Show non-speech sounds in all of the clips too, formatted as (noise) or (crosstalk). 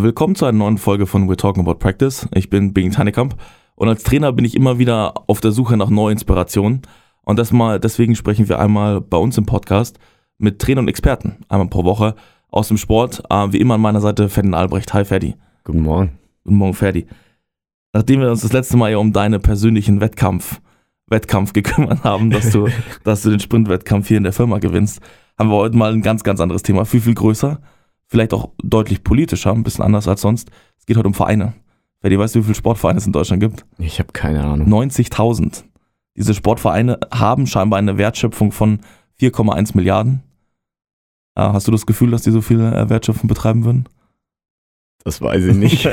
Willkommen zu einer neuen Folge von We're Talking About Practice. Ich bin Bing Tannekamp und als Trainer bin ich immer wieder auf der Suche nach neuen Inspirationen. Und das mal, deswegen sprechen wir einmal bei uns im Podcast mit Trainern und Experten, einmal pro Woche aus dem Sport. Äh, wie immer an meiner Seite Ferdinand Albrecht. Hi Ferdi. Guten Morgen. Guten Morgen Ferdi. Nachdem wir uns das letzte Mal ja um deine persönlichen Wettkampf, Wettkampf (laughs) gekümmert haben, dass du, (laughs) dass du den Sprintwettkampf hier in der Firma gewinnst, haben wir heute mal ein ganz, ganz anderes Thema. Viel, viel größer vielleicht auch deutlich politischer, ein bisschen anders als sonst. Es geht heute um Vereine. Ferdi, weißt du, wie viele Sportvereine es in Deutschland gibt? Ich habe keine Ahnung. 90.000. Diese Sportvereine haben scheinbar eine Wertschöpfung von 4,1 Milliarden. Äh, hast du das Gefühl, dass die so viel äh, Wertschöpfung betreiben würden? Das weiß ich nicht. (laughs)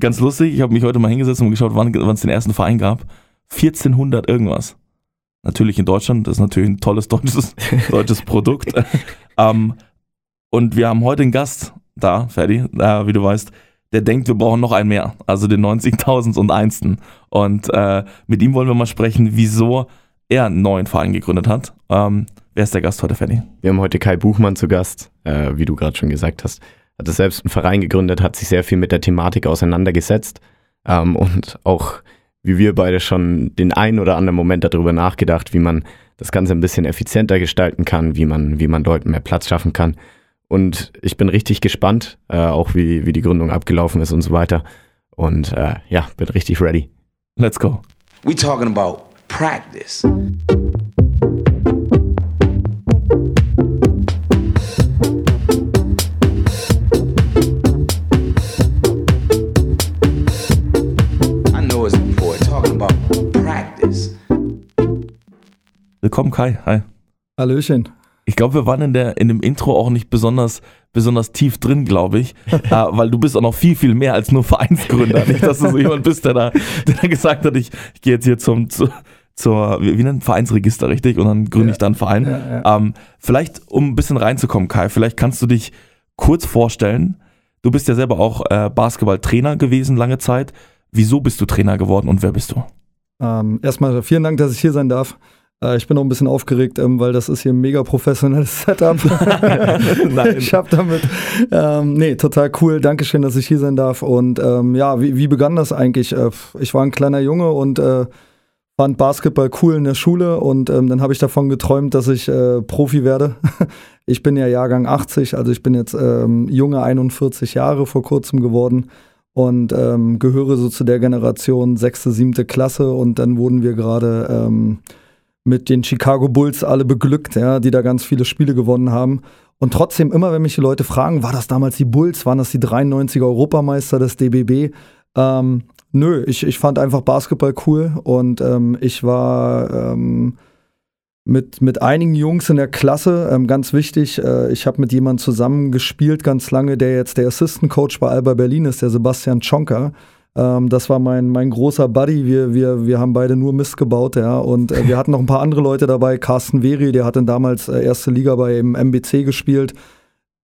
Ganz lustig, ich habe mich heute mal hingesetzt und geschaut, wann es den ersten Verein gab. 1400 irgendwas. Natürlich in Deutschland, das ist natürlich ein tolles deutsches, (laughs) deutsches Produkt. ähm, und wir haben heute einen Gast da, Ferdi, äh, wie du weißt, der denkt, wir brauchen noch einen mehr, also den 90.000 und einsten. Und äh, mit ihm wollen wir mal sprechen, wieso er einen neuen Verein gegründet hat. Ähm, wer ist der Gast heute, Ferdi? Wir haben heute Kai Buchmann zu Gast, äh, wie du gerade schon gesagt hast. Hat er selbst einen Verein gegründet, hat sich sehr viel mit der Thematik auseinandergesetzt ähm, und auch, wie wir beide schon den einen oder anderen Moment darüber nachgedacht, wie man das Ganze ein bisschen effizienter gestalten kann, wie man, wie man Leuten mehr Platz schaffen kann. Und ich bin richtig gespannt, äh, auch wie, wie die Gründung abgelaufen ist und so weiter. Und äh, ja, bin richtig ready. Let's go. We talking about practice. I know it's important. Talking about practice. Willkommen, Kai. Hi. Hallöchen. Ich glaube, wir waren in, der, in dem Intro auch nicht besonders, besonders tief drin, glaube ich. (laughs) äh, weil du bist auch noch viel, viel mehr als nur Vereinsgründer. nicht, dass du so jemand bist, der da, der da gesagt hat, ich, ich gehe jetzt hier zum, zu, zur, wie, wie nennt Vereinsregister, richtig? Und dann gründe Ja. ich dann einen Verein. Ja, ja. Ähm, vielleicht, um ein bisschen reinzukommen, Kai, vielleicht kannst du dich kurz vorstellen. Du bist ja selber auch äh, Basketballtrainer gewesen lange Zeit. Wieso bist du Trainer geworden und wer bist du? Ähm, erstmal vielen Dank, dass ich hier sein darf. Äh, ich bin auch ein bisschen aufgeregt, ähm, weil das ist hier ein mega professionelles (laughs) Setup. (laughs) Nein. Ich habe damit. Ähm, nee, total cool. Dankeschön, dass ich hier sein darf. Und ähm, ja, wie, wie begann das eigentlich? Äh, ich war ein kleiner Junge und äh, fand Basketball cool in der Schule und ähm, dann habe ich davon geträumt, dass ich äh, Profi werde. (laughs) Ich bin ja Jahrgang 80, also ich bin jetzt ähm, junge 41 Jahre vor kurzem geworden und ähm, gehöre so zu der Generation sechste, siebte Klasse und dann wurden wir gerade ähm, mit den Chicago Bulls alle beglückt, ja, die da ganz viele Spiele gewonnen haben. Und trotzdem, immer wenn mich die Leute fragen, war das damals die Bulls, waren das die 93er Europameister des DBB? Ähm, nö, ich, ich fand einfach Basketball cool und ähm, ich war ähm, mit, mit einigen Jungs in der Klasse, ähm, ganz wichtig, äh, ich habe mit jemandem zusammen gespielt ganz lange, der jetzt der Assistant Coach bei Alba Berlin ist, der Sebastian Czonka. Ähm, das war mein, mein großer Buddy. Wir, wir, wir haben beide nur Mist gebaut, ja. Und äh, wir hatten noch ein paar andere Leute dabei. Carsten Veri, der hat dann damals äh, erste Liga bei im MBC gespielt.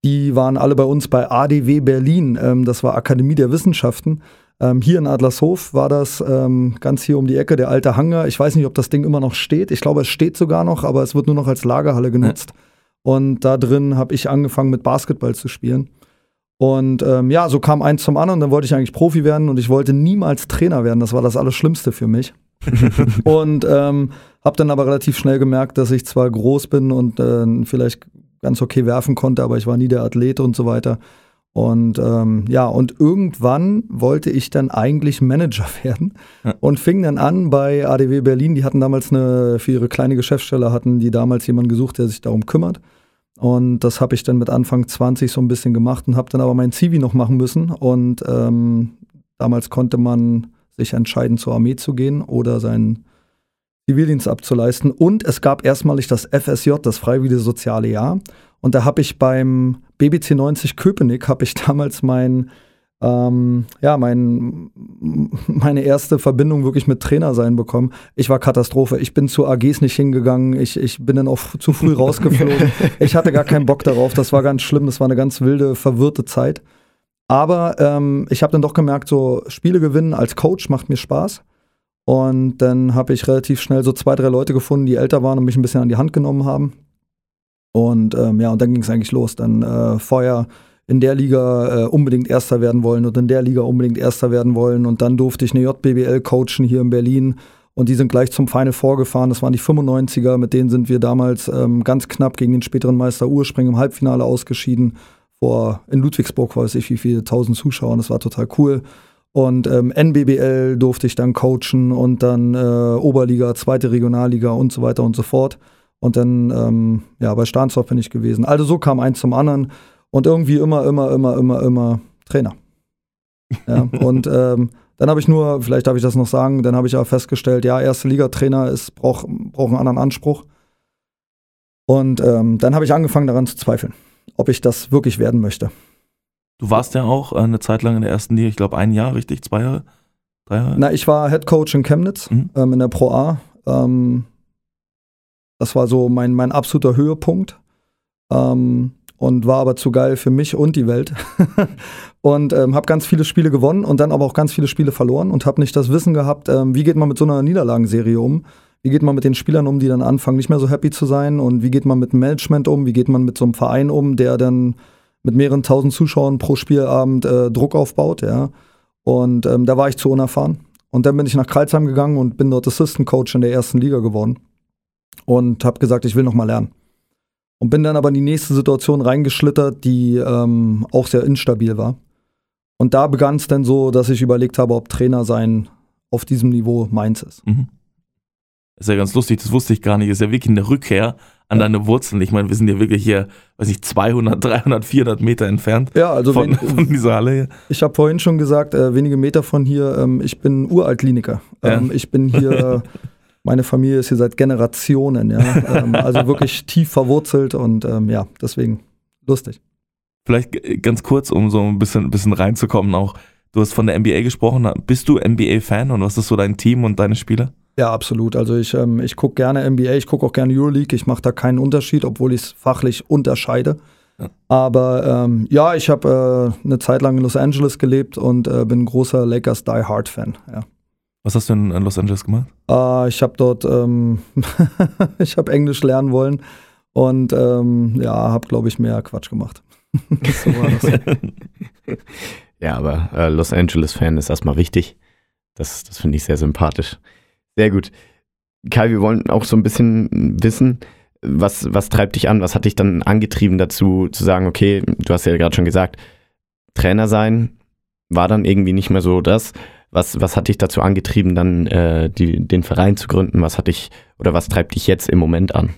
Die waren alle bei uns bei ADW Berlin. Ähm, das war Akademie der Wissenschaften. Ähm, hier in Adlershof war das ähm, ganz hier um die Ecke, der alte Hangar. Ich weiß nicht, ob das Ding immer noch steht. Ich glaube, es steht sogar noch, aber es wird nur noch als Lagerhalle genutzt. Und da drin habe ich angefangen mit Basketball zu spielen. Und ähm, ja, so kam eins zum anderen. Dann wollte ich eigentlich Profi werden und ich wollte niemals Trainer werden. Das war das Allerschlimmste für mich. (laughs) und ähm, habe dann aber relativ schnell gemerkt, dass ich zwar groß bin und äh, vielleicht ganz okay werfen konnte, aber ich war nie der Athlet und so weiter. Und ähm, ja, und irgendwann wollte ich dann eigentlich Manager (laughs) werden Ja. und fing dann an bei ADW Berlin. Die hatten damals eine, für ihre kleine Geschäftsstelle hatten die damals jemanden gesucht, der sich darum kümmert. Und das habe ich dann mit Anfang 20 so ein bisschen gemacht und habe dann aber mein CV noch machen müssen. Und ähm, damals konnte man sich entscheiden, zur Armee zu gehen oder seinen Zivildienst abzuleisten. Und es gab erstmalig das FSJ, das Freiwillige Soziale Jahr. Und da habe ich beim BBC 90 Köpenick, habe ich (laughs) damals mein, ähm, ja, mein, meine erste Verbindung wirklich mit Trainer sein bekommen. Ich war Katastrophe. Ich bin zu AGs nicht hingegangen. Ich, ich bin dann auch zu früh (laughs) rausgeflogen. ich hatte gar keinen Bock darauf. Das war ganz schlimm. Das war eine ganz wilde, verwirrte Zeit. Aber ähm, ich habe dann doch gemerkt, so Spiele gewinnen als Coach macht mir Spaß. Und dann habe ich relativ schnell so zwei, drei Leute gefunden, die älter waren und mich ein bisschen an die Hand genommen haben. Und ähm, ja, und dann ging es eigentlich los. Dann äh, vorher in der Liga äh, unbedingt Erster werden wollen und in der Liga unbedingt Erster werden wollen. Und dann durfte ich eine JBBL coachen hier in Berlin. Und die sind gleich zum Final vorgefahren. Das waren die 95er. Mit denen sind wir damals ähm, ganz knapp gegen den späteren Meister Urspring im Halbfinale ausgeschieden. Vor, in Ludwigsburg weiß ich wie viele tausend Zuschauer. Das war total cool. Und ähm, NBBL durfte ich dann coachen und dann äh, Oberliga, zweite Regionalliga und so weiter und so fort. Und dann, ähm, ja, bei Stahnsdorf bin ich gewesen. Also so kam eins zum anderen und irgendwie immer, immer, immer, immer, immer Trainer. Ja, (laughs) und ähm, dann habe ich nur, vielleicht darf ich das noch sagen, dann habe ich auch festgestellt, ja, erste Liga-Trainer braucht brauch einen anderen Anspruch. Und ähm, dann habe ich angefangen daran zu zweifeln, ob ich das wirklich werden möchte. Du warst ja auch eine Zeit lang in der ersten Liga, ich glaube ein Jahr, richtig? Zwei Jahre? Drei Jahre? Na, ich war Head Coach in Chemnitz mhm. ähm, in der Pro A. Ähm, das war so mein, mein absoluter Höhepunkt. Ähm, und war aber zu geil für mich und die Welt. (laughs) und ähm, habe ganz viele Spiele gewonnen und dann aber auch ganz viele Spiele verloren und habe nicht das Wissen gehabt, ähm, wie geht man mit so einer Niederlagenserie um. Wie geht man mit den Spielern um, die dann anfangen, nicht mehr so happy zu sein? Und wie geht man mit dem Management um? Wie geht man mit so einem Verein um, der dann mit mehreren tausend Zuschauern pro Spielabend äh, Druck aufbaut? Ja. Und ähm, da war ich zu unerfahren. Und dann bin ich nach Kreilsheim gegangen und bin dort Assistant Coach in der ersten Liga geworden. Und habe gesagt, ich will noch mal lernen. Und bin dann aber in die nächste Situation reingeschlittert, die ähm, auch sehr instabil war. Und da begann es dann so, dass ich überlegt habe, ob Trainer sein auf diesem Niveau meins ist. Mhm. ist ja ganz lustig, das wusste ich gar nicht. Das ist ja wirklich eine Rückkehr an ja. deine Wurzeln. Ich meine, wir sind ja wirklich hier, weiß ich, 200, 300, 400 Meter entfernt ja, also von, wen, von dieser Halle hier. Ich habe vorhin schon gesagt, äh, wenige Meter von hier, ähm, ich bin Uraltkliniker. Ähm, ja. Ich bin hier (laughs) meine Familie ist hier seit Generationen, ja. (laughs) ähm, also wirklich tief verwurzelt und ähm, ja, deswegen lustig. Vielleicht ganz kurz, um so ein bisschen, bisschen reinzukommen auch. Du hast von der NBA gesprochen. Bist du NBA-Fan und was ist so dein Team und deine Spieler? Ja, absolut. Also ich, ähm, ich gucke gerne NBA, ich gucke auch gerne Euroleague. Ich mache da keinen Unterschied, obwohl ich es fachlich unterscheide. Ja. Aber ähm, ja, ich habe äh, eine Zeit lang in Los Angeles gelebt und äh, bin großer Lakers Die Hard Fan. Ja. Was hast du in Los Angeles gemacht? Uh, ich habe dort, ähm, (laughs) ich habe Englisch lernen wollen und ähm, ja, habe, glaube ich, mehr Quatsch gemacht. (laughs) so war das. (laughs) ja, aber äh, Los Angeles-Fan ist erstmal wichtig. Das, das finde ich sehr sympathisch. Sehr gut. Kai, wir wollen auch so ein bisschen wissen, was, was treibt dich an? Was hat dich dann angetrieben dazu, zu sagen, okay, du hast ja gerade schon gesagt, Trainer sein war dann irgendwie nicht mehr so das. Was, was hat dich dazu angetrieben, dann äh, die, den Verein zu gründen? Was hat dich oder was treibt dich jetzt im Moment an?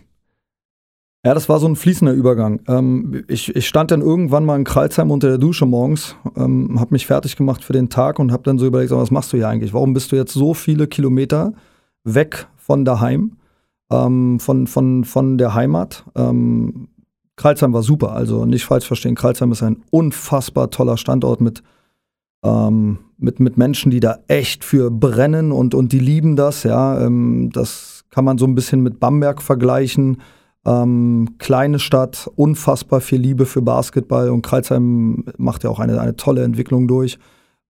Ja, das war so ein fließender Übergang. Ähm, ich, ich, stand dann irgendwann mal in Kreilsheim unter der Dusche morgens, ähm, habe mich fertig gemacht für den Tag und habe dann so überlegt, was machst du hier eigentlich? Warum bist du jetzt so viele Kilometer weg von daheim, ähm, von, von, von der Heimat? Ähm, Kreilsheim war super, also nicht falsch verstehen. Kreilsheim ist ein unfassbar toller Standort mit ähm, mit, mit Menschen, die da echt für brennen und, und die lieben das, ja. Ähm, das kann man so ein bisschen mit Bamberg vergleichen. Ähm, kleine Stadt, unfassbar viel Liebe für Basketball und Kreuzheim macht ja auch eine, eine tolle Entwicklung durch.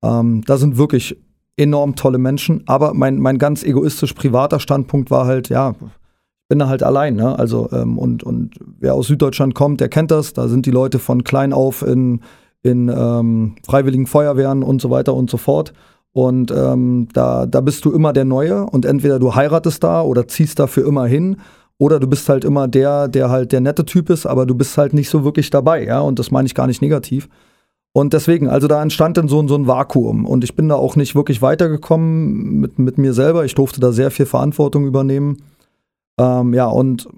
Ähm, da sind wirklich enorm tolle Menschen, aber mein, mein ganz egoistisch privater Standpunkt war halt, ja, ich bin da halt allein, ne? Also, ähm, und, und wer aus Süddeutschland kommt, der kennt das. Da sind die Leute von klein auf in in ähm, freiwilligen Feuerwehren und so weiter und so fort. Und ähm, da, da bist du immer der Neue und entweder du heiratest da oder ziehst da für immer hin oder du bist halt immer der, der halt der nette Typ ist, aber du bist halt nicht so wirklich dabei, ja, und das meine ich gar nicht negativ. Und deswegen, also da entstand dann so, so ein Vakuum und ich bin da auch nicht wirklich weitergekommen mit, mit mir selber. Ich durfte da sehr viel Verantwortung übernehmen. Ähm, ja, und,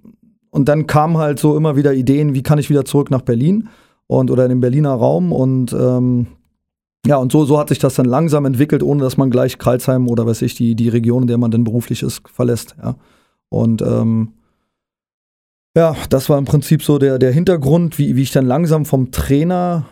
und dann kamen halt so immer wieder Ideen, wie kann ich wieder zurück nach Berlin und oder in den Berliner Raum und ähm, ja, und so, so hat sich das dann langsam entwickelt, ohne dass man gleich Kreilsheim oder weiß ich, die, die Region, in der man dann beruflich ist, verlässt. Ja. Und ähm, ja, das war im Prinzip so der, der Hintergrund, wie, wie ich dann langsam vom Trainer,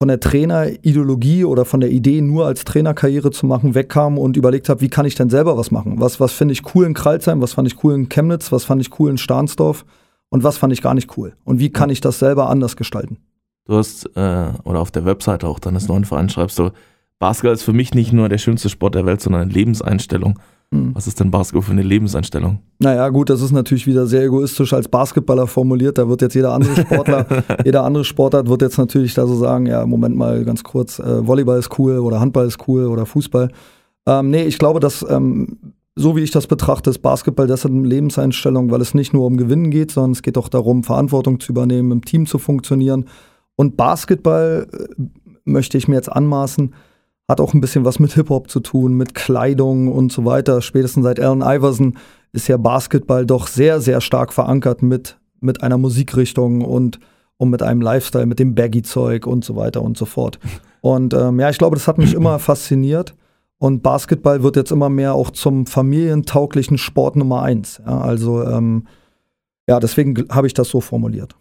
von der Trainerideologie oder von der Idee, nur als Trainerkarriere zu machen, wegkam und überlegt habe, wie kann ich denn selber was machen? Was, was finde ich cool in Kreilsheim, was fand ich cool in Chemnitz, was fand ich cool in Stahnsdorf? Und was fand ich gar nicht cool und wie kann ich das selber anders gestalten. Du hast, äh, oder auf der Webseite auch deines neuen Vereins schreibst du, Basketball ist für mich nicht nur der schönste Sport der Welt, sondern eine Lebenseinstellung. Hm. Was ist denn Basketball für eine Lebenseinstellung? Naja, gut, das ist natürlich wieder sehr egoistisch als Basketballer formuliert. Da wird jetzt jeder andere (laughs) Sportler, jeder andere Sportart wird jetzt natürlich da so sagen, ja, Moment mal ganz kurz, äh, Volleyball ist cool oder Handball ist cool oder Fußball. Ähm, nee, ich glaube, dass, ähm, so wie ich das betrachte, ist Basketball deshalb eine Lebenseinstellung, weil es nicht nur um Gewinnen geht, sondern es geht auch darum, Verantwortung zu übernehmen, im Team zu funktionieren. Und Basketball, äh, möchte ich mir jetzt anmaßen, hat auch ein bisschen was mit Hip-Hop zu tun, mit Kleidung und so weiter. Spätestens seit Allen Iverson ist ja Basketball doch sehr, sehr stark verankert mit, mit einer Musikrichtung und, und mit einem Lifestyle, mit dem Baggy-Zeug und so weiter und so fort. Und ähm, ja, ich glaube, das hat mich immer fasziniert. Und Basketball wird jetzt immer mehr auch zum familientauglichen Sport Nummer eins. Ja, also ähm, ja, deswegen habe ich das so formuliert.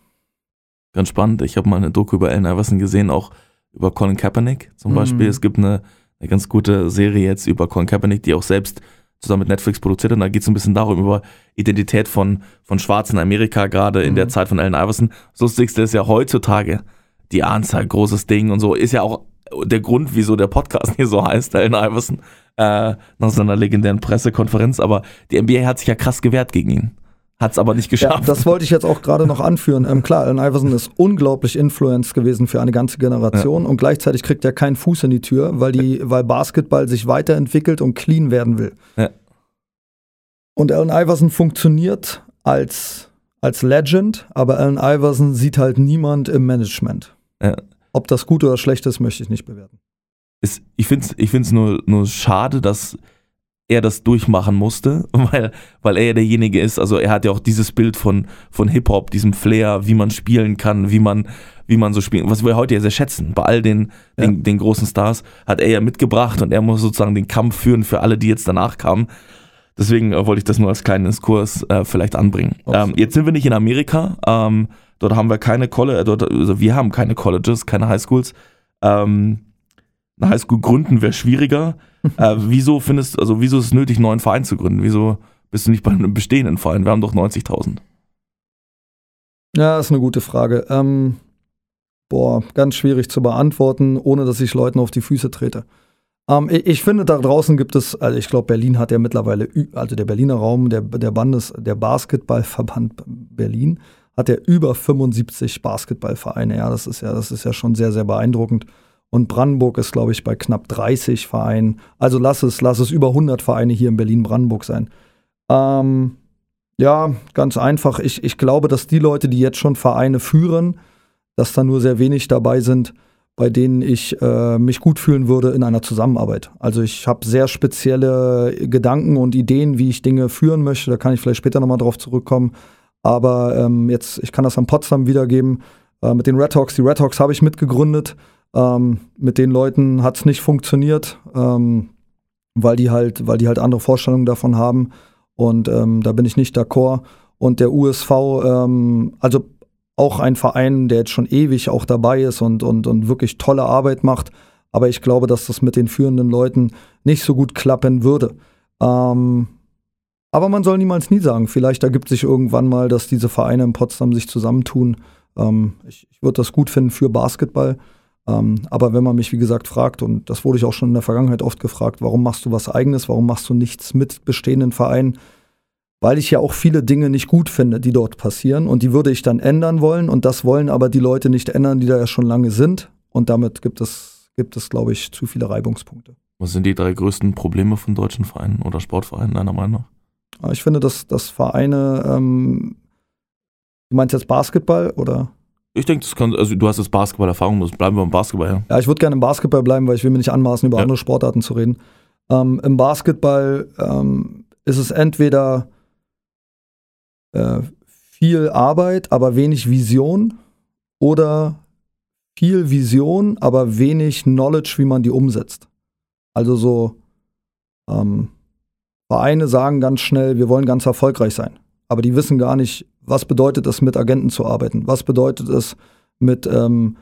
Ganz spannend. Ich habe mal eine Doku über Allen Iverson gesehen, auch über Colin Kaepernick zum Mhm. Beispiel. Es gibt eine, eine ganz gute Serie jetzt über Colin Kaepernick, die auch selbst zusammen mit Netflix produziert. Und da geht es ein bisschen darum, über Identität von, von Schwarzen in Amerika, gerade in Mhm. der Zeit von Allen Iverson. Das Lustigste ist ja heutzutage die Anzahl, großes Ding und so, ist ja auch der Grund, wieso der Podcast (laughs) hier so heißt, Allen Iverson, äh, nach seiner legendären Pressekonferenz. Aber die NBA hat sich ja krass gewehrt gegen ihn. Hat es aber nicht Ja, geschafft. das wollte ich jetzt auch gerade noch anführen. Ähm, klar, Allen Iverson ist unglaublich influenced gewesen für eine ganze Generation und gleichzeitig kriegt er keinen Fuß in die Tür, weil, die, weil Basketball sich weiterentwickelt und clean werden will. Ja. Und Allen Iverson funktioniert als, als Legend, aber Allen Iverson sieht halt niemand im Management. Ja. Ob das gut oder schlecht ist, möchte ich nicht bewerten. ist, ich finde es ich find's nur, nur schade, dass er das durchmachen musste, (laughs) weil, weil er ja derjenige ist, also er hat ja auch dieses Bild von, von Hip-Hop, diesem Flair, wie man spielen kann, wie man, wie man so spielt, was wir heute ja sehr schätzen. Bei all den, Ja. den, den großen Stars hat er ja mitgebracht und er muss sozusagen den Kampf führen für alle, die jetzt danach kamen. Deswegen äh, wollte ich das nur als kleinen Diskurs äh, vielleicht anbringen. Ähm, jetzt sind wir nicht in Amerika, ähm, dort haben wir keine College, äh, dort, also wir haben keine Colleges, keine Highschools. Ähm, eine Highschool gründen wäre schwieriger. (laughs) äh, wieso findest also wieso ist es nötig, einen neuen Verein zu gründen? Wieso bist du nicht bei einem bestehenden Verein? Wir haben doch 90.000. Ja, ist eine gute Frage. Ähm, boah, ganz schwierig zu beantworten, ohne dass ich Leuten auf die Füße trete. Ähm, ich, ich finde, da draußen gibt es, also ich glaube, Berlin hat ja mittlerweile, also der Berliner Raum, der, der Bandes, der Basketballverband Berlin hat ja über 75 Basketballvereine. Ja, das ist ja, das ist ja schon sehr, sehr beeindruckend. Und Brandenburg ist, glaube ich, bei knapp 30 Vereinen. Also lass es, lass es über 100 Vereine hier in Berlin-Brandenburg sein. Ähm, ja, ganz einfach. Ich, ich glaube, dass die Leute, die jetzt schon Vereine führen, dass da nur sehr wenig dabei sind, bei denen ich äh, mich gut fühlen würde in einer Zusammenarbeit. Also ich habe sehr spezielle Gedanken und Ideen, wie ich Dinge führen möchte. Da kann ich vielleicht später nochmal drauf zurückkommen. Aber ähm, jetzt, ich kann das an Potsdam wiedergeben. Äh, mit den Red Hawks, die Red Hawks habe ich mitgegründet. Ähm, mit den Leuten hat es nicht funktioniert, ähm, weil die halt, weil die halt andere Vorstellungen davon haben. Und ähm, da bin ich nicht d'accord. Und der USV, ähm, also auch ein Verein, der jetzt schon ewig auch dabei ist und, und, und wirklich tolle Arbeit macht. Aber ich glaube, dass das mit den führenden Leuten nicht so gut klappen würde. Ähm, aber man soll niemals nie sagen. Vielleicht ergibt sich irgendwann mal, dass diese Vereine in Potsdam sich zusammentun. Ähm, ich ich würde das gut finden für Basketball. Ähm, aber wenn man mich, wie gesagt, fragt, und das wurde ich auch schon in der Vergangenheit oft gefragt, warum machst du was eigenes, warum machst du nichts mit bestehenden Vereinen? Weil ich ja auch viele Dinge nicht gut finde, die dort passieren und die würde ich dann ändern wollen und das wollen aber die Leute nicht ändern, die da ja schon lange sind und damit gibt es, gibt es, glaube ich, zu viele Reibungspunkte. Was sind die drei größten Probleme von deutschen Vereinen oder Sportvereinen deiner Meinung nach? Ich finde, dass, dass Vereine, ähm, du meinst jetzt Basketball oder? Ich denke, das kann, also du hast jetzt Basketballerfahrung, bleiben wir beim Basketball, ja. Ja, ich würde gerne im Basketball bleiben, weil ich will mir nicht anmaßen, über Ja. andere Sportarten zu reden. Ähm, Im Basketball ähm, ist es entweder äh, viel Arbeit, aber wenig Vision oder viel Vision, aber wenig Knowledge, wie man die umsetzt. Also so ähm, Vereine sagen ganz schnell, wir wollen ganz erfolgreich sein, aber die wissen gar nicht, was bedeutet es, mit Agenten zu arbeiten, was bedeutet es, mit ähm,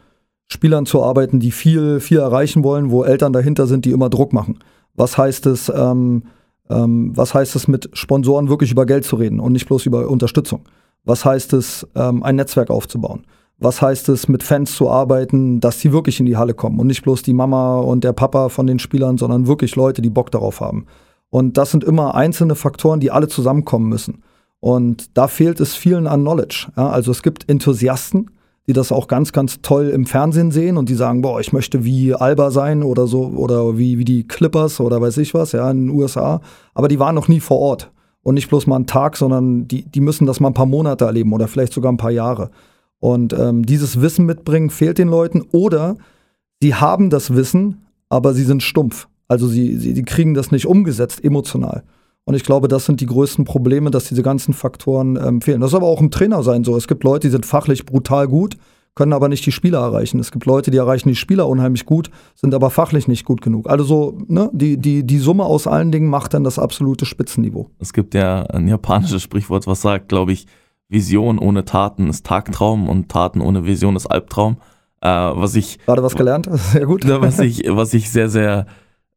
Spielern zu arbeiten, die viel, viel erreichen wollen, wo Eltern dahinter sind, die immer Druck machen. Was heißt es, ähm, ähm, was heißt es, mit Sponsoren wirklich über Geld zu reden und nicht bloß über Unterstützung? Was heißt es, ähm, ein Netzwerk aufzubauen? Was heißt es, mit Fans zu arbeiten, dass die wirklich in die Halle kommen und nicht bloß die Mama und der Papa von den Spielern, sondern wirklich Leute, die Bock darauf haben? Und das sind immer einzelne Faktoren, die alle zusammenkommen müssen. Und da fehlt es vielen an Knowledge. Ja, also es gibt Enthusiasten, die das auch ganz, ganz toll im Fernsehen sehen und die sagen, boah, ich möchte wie Alba sein oder so oder wie, wie die Clippers oder weiß ich was, ja, in den USA. Aber die waren noch nie vor Ort. Und nicht bloß mal einen Tag, sondern die, die müssen das mal ein paar Monate erleben oder vielleicht sogar ein paar Jahre. Und ähm, dieses Wissen mitbringen fehlt den Leuten oder sie haben das Wissen, aber sie sind stumpf. Also sie, sie, sie kriegen das nicht umgesetzt emotional. Und ich glaube, das sind die größten Probleme, dass diese ganzen Faktoren ähm, fehlen. Das ist aber auch im Trainer sein so. Es gibt Leute, die sind fachlich brutal gut, können aber nicht die Spieler erreichen. Es gibt Leute, die erreichen die Spieler unheimlich gut, sind aber fachlich nicht gut genug. Also so, ne, die, die, die Summe aus allen Dingen macht dann das absolute Spitzenniveau. Es gibt ja ein japanisches Sprichwort, was sagt, glaube ich, Vision ohne Taten ist Tagtraum und Taten ohne Vision ist Albtraum. Äh, was ich. Gerade was gelernt, (laughs) sehr gut. Was ich, was ich sehr, sehr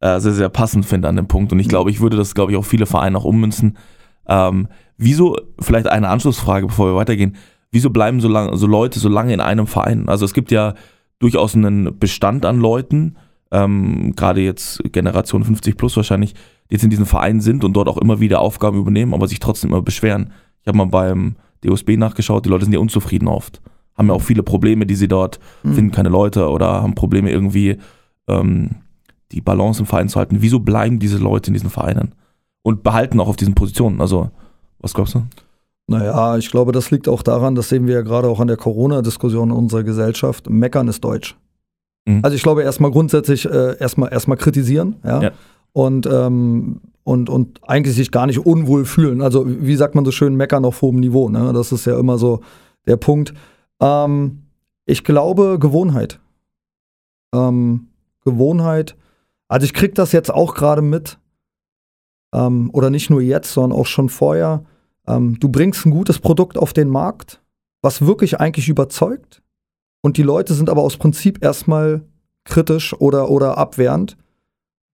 äh, sehr, sehr passend finde an dem Punkt. Und ich glaube, ich würde das, glaube ich, auch viele Vereine auch ummünzen. Ähm, wieso, vielleicht eine Anschlussfrage, bevor wir weitergehen, wieso bleiben so, lang, so Leute so lange in einem Verein? Also es gibt ja durchaus einen Bestand an Leuten, ähm, gerade jetzt Generation 50 plus wahrscheinlich, die jetzt in diesem Verein sind und dort auch immer wieder Aufgaben übernehmen, aber sich trotzdem immer beschweren. Ich habe mal beim DOSB nachgeschaut, die Leute sind ja unzufrieden oft. Haben ja auch viele Probleme, die sie dort mhm. finden, keine Leute oder haben Probleme irgendwie ähm, die Balance im Verein zu halten. Wieso bleiben diese Leute in diesen Vereinen und behalten auch auf diesen Positionen? Also, was glaubst du? Naja, ich glaube, das liegt auch daran, das sehen wir ja gerade auch an der Corona-Diskussion in unserer Gesellschaft. Meckern ist Deutsch. Mhm. Also ich glaube erstmal grundsätzlich äh, erstmal erstmal kritisieren, ja. ja. Und, ähm, und, und eigentlich sich gar nicht unwohl fühlen. Also, wie sagt man so schön, meckern auf hohem Niveau, ne? Das ist ja immer so der Punkt. Ähm, ich glaube, Gewohnheit. Ähm, Gewohnheit also ich kriege das jetzt auch gerade mit, ähm, oder nicht nur jetzt, sondern auch schon vorher. Ähm, du bringst ein gutes Produkt auf den Markt, was wirklich eigentlich überzeugt. Und die Leute sind aber aus Prinzip erstmal kritisch oder, oder abwehrend,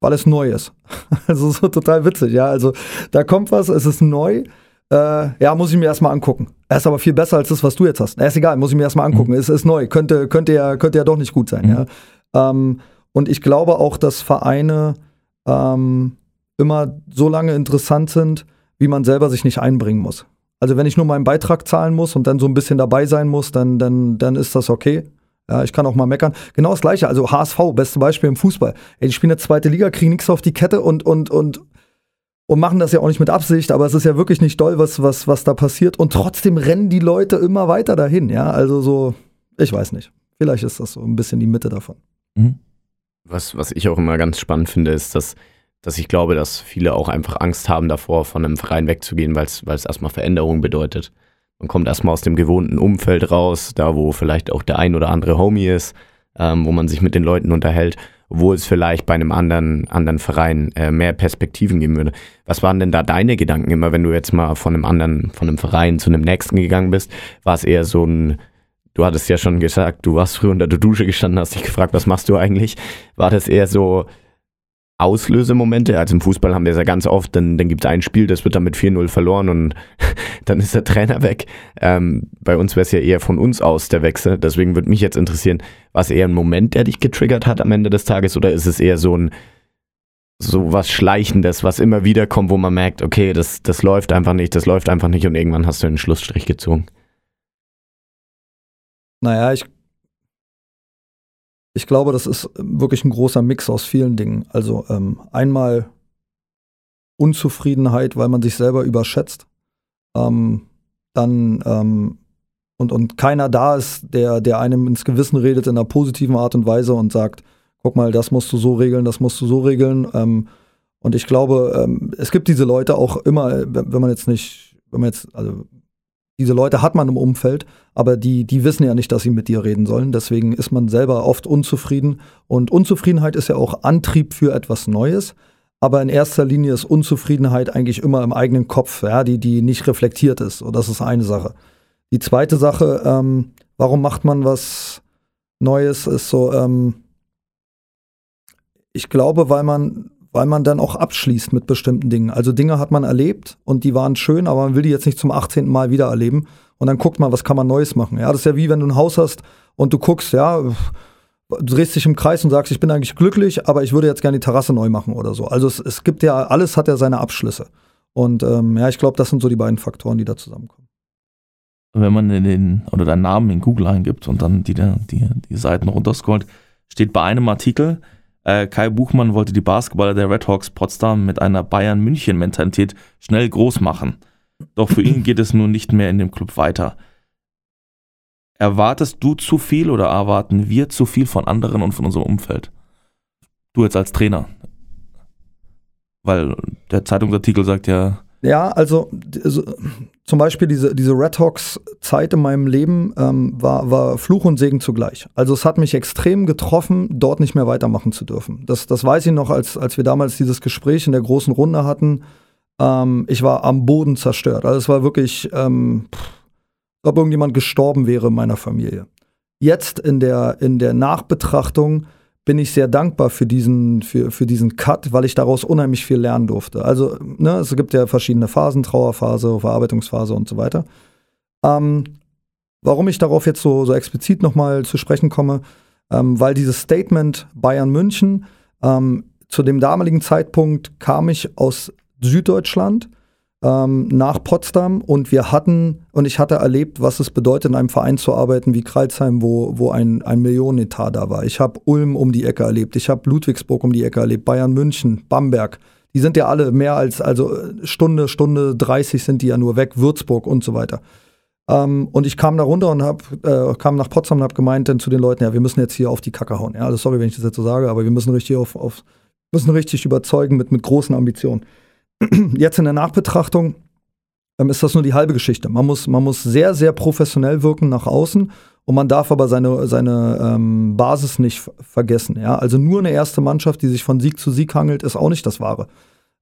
weil es neu ist. (laughs) also so total witzig, ja. Also da kommt was, es ist neu. Äh, ja, muss ich mir erstmal angucken. Er ist aber viel besser als das, was du jetzt hast. Er ist egal, muss ich mir erstmal angucken. Mhm. Es ist neu, könnte, könnte, ja, könnte ja doch nicht gut sein, mhm. ja. Ähm, und ich glaube auch, dass Vereine ähm, immer so lange interessant sind, wie man selber sich nicht einbringen muss. Also wenn ich nur meinen Beitrag zahlen muss und dann so ein bisschen dabei sein muss, dann, dann, dann ist das okay. Ja, ich kann auch mal meckern. Genau das gleiche, also HSV, beste Beispiel im Fußball. Ey, die spielen eine zweite Liga, kriegen nichts auf die Kette und, und, und, und machen das ja auch nicht mit Absicht, aber es ist ja wirklich nicht doll, was, was, was da passiert. Und trotzdem rennen die Leute immer weiter dahin, ja. Also so, ich weiß nicht. Vielleicht ist das so ein bisschen die Mitte davon. Mhm. Was, was ich auch immer ganz spannend finde, ist, dass, dass ich glaube, dass viele auch einfach Angst haben davor, von einem Verein wegzugehen, weil es erstmal Veränderung bedeutet. Man kommt erstmal aus dem gewohnten Umfeld raus, da wo vielleicht auch der ein oder andere Homie ist, ähm, wo man sich mit den Leuten unterhält, wo es vielleicht bei einem anderen, anderen Verein äh, mehr Perspektiven geben würde. Was waren denn da deine Gedanken immer, wenn du jetzt mal von einem anderen, von einem Verein zu einem nächsten gegangen bist? War es eher so ein, du hattest ja schon gesagt, du warst früher unter der Dusche gestanden, hast dich gefragt, was machst du eigentlich? War das eher so Auslösemomente? Also im Fußball haben wir es ja ganz oft, dann, dann gibt es ein Spiel, das wird dann mit 4-0 verloren und (laughs) dann ist der Trainer weg. Ähm, bei uns wäre es ja eher von uns aus der Wechsel. Deswegen würde mich jetzt interessieren, war es eher ein Moment, der dich getriggert hat am Ende des Tages oder ist es eher so ein so was Schleichendes, was immer wieder kommt, wo man merkt, okay, das, das läuft einfach nicht, das läuft einfach nicht und irgendwann hast du einen Schlussstrich gezogen? Naja, ich, ich glaube, das ist wirklich ein großer Mix aus vielen Dingen. Also ähm, einmal Unzufriedenheit, weil man sich selber überschätzt. Ähm, dann ähm, und, und keiner da ist, der, der einem ins Gewissen redet in einer positiven Art und Weise und sagt, guck mal, das musst du so regeln, das musst du so regeln. Ähm, und ich glaube, ähm, es gibt diese Leute auch immer, wenn man jetzt nicht, wenn man jetzt, also diese Leute hat man im Umfeld, aber die, die wissen ja nicht, dass sie mit dir reden sollen. Deswegen ist man selber oft unzufrieden. Und Unzufriedenheit ist ja auch Antrieb für etwas Neues. Aber in erster Linie ist Unzufriedenheit eigentlich immer im eigenen Kopf, ja, die, die nicht reflektiert ist. Und das ist eine Sache. Die zweite Sache, ähm, warum macht man was Neues, ist so, ähm, ich glaube, weil man weil man dann auch abschließt mit bestimmten Dingen. Also Dinge hat man erlebt und die waren schön, aber man will die jetzt nicht zum 18. Mal wieder erleben. Und dann guckt man, was kann man Neues machen. Ja, das ist ja wie wenn du ein Haus hast und du guckst, ja, du drehst dich im Kreis und sagst, ich bin eigentlich glücklich, aber ich würde jetzt gerne die Terrasse neu machen oder so. Also es, es gibt ja, alles hat ja seine Abschlüsse. Und ähm, ja, ich glaube, das sind so die beiden Faktoren, die da zusammenkommen. Wenn man den, oder deinen Namen in Google eingibt und dann die, die, die Seiten runterscrollt, steht bei einem Artikel, äh, Kai Buchmann wollte die Basketballer der Red Hawks Potsdam mit einer Bayern-München-Mentalität schnell groß machen. Doch für ihn geht es nun nicht mehr in dem Club weiter. Erwartest du zu viel oder erwarten wir zu viel von anderen und von unserem Umfeld? Du jetzt als Trainer. Weil der Zeitungsartikel sagt ja. Ja, also, also zum Beispiel diese, diese Red Hawks Zeit in meinem Leben ähm, war, war Fluch und Segen zugleich. Also es hat mich extrem getroffen, dort nicht mehr weitermachen zu dürfen. Das, das weiß ich noch, als, als wir damals dieses Gespräch in der großen Runde hatten. Ähm, ich war am Boden zerstört. Also es war wirklich, ähm, pff, ob irgendjemand gestorben wäre in meiner Familie. Jetzt in der, in der Nachbetrachtung bin ich sehr dankbar für diesen, für, für diesen Cut, weil ich daraus unheimlich viel lernen durfte. Also, ne, es gibt ja verschiedene Phasen, Trauerphase, Verarbeitungsphase und so weiter. Ähm, warum ich darauf jetzt so, so explizit nochmal zu sprechen komme, ähm, weil dieses Statement Bayern München, ähm, zu dem damaligen Zeitpunkt kam ich aus Süddeutschland ähm, nach Potsdam und wir hatten, und ich hatte erlebt, was es bedeutet, in einem Verein zu arbeiten wie Kreilsheim, wo, wo ein, ein Millionenetat da war. Ich habe Ulm um die Ecke erlebt, ich habe Ludwigsburg um die Ecke erlebt, Bayern München, Bamberg. Die sind ja alle mehr als, also Stunde, Stunde 30 sind die ja nur weg, Würzburg und so weiter. Ähm, und ich kam da runter und hab, äh, kam nach Potsdam und habe gemeint dann zu den Leuten, ja, wir müssen jetzt hier auf die Kacke hauen. Ja, also sorry, wenn ich das jetzt so sage, aber wir müssen richtig auf, auf müssen richtig überzeugen mit, mit großen Ambitionen. (clears throat) Jetzt in der Nachbetrachtung ähm, ist das nur die halbe Geschichte. Man muss, man muss sehr, sehr professionell wirken nach außen und man darf aber seine, seine ähm, Basis nicht vergessen. Ja? Also nur eine erste Mannschaft, die sich von Sieg zu Sieg hangelt, ist auch nicht das Wahre.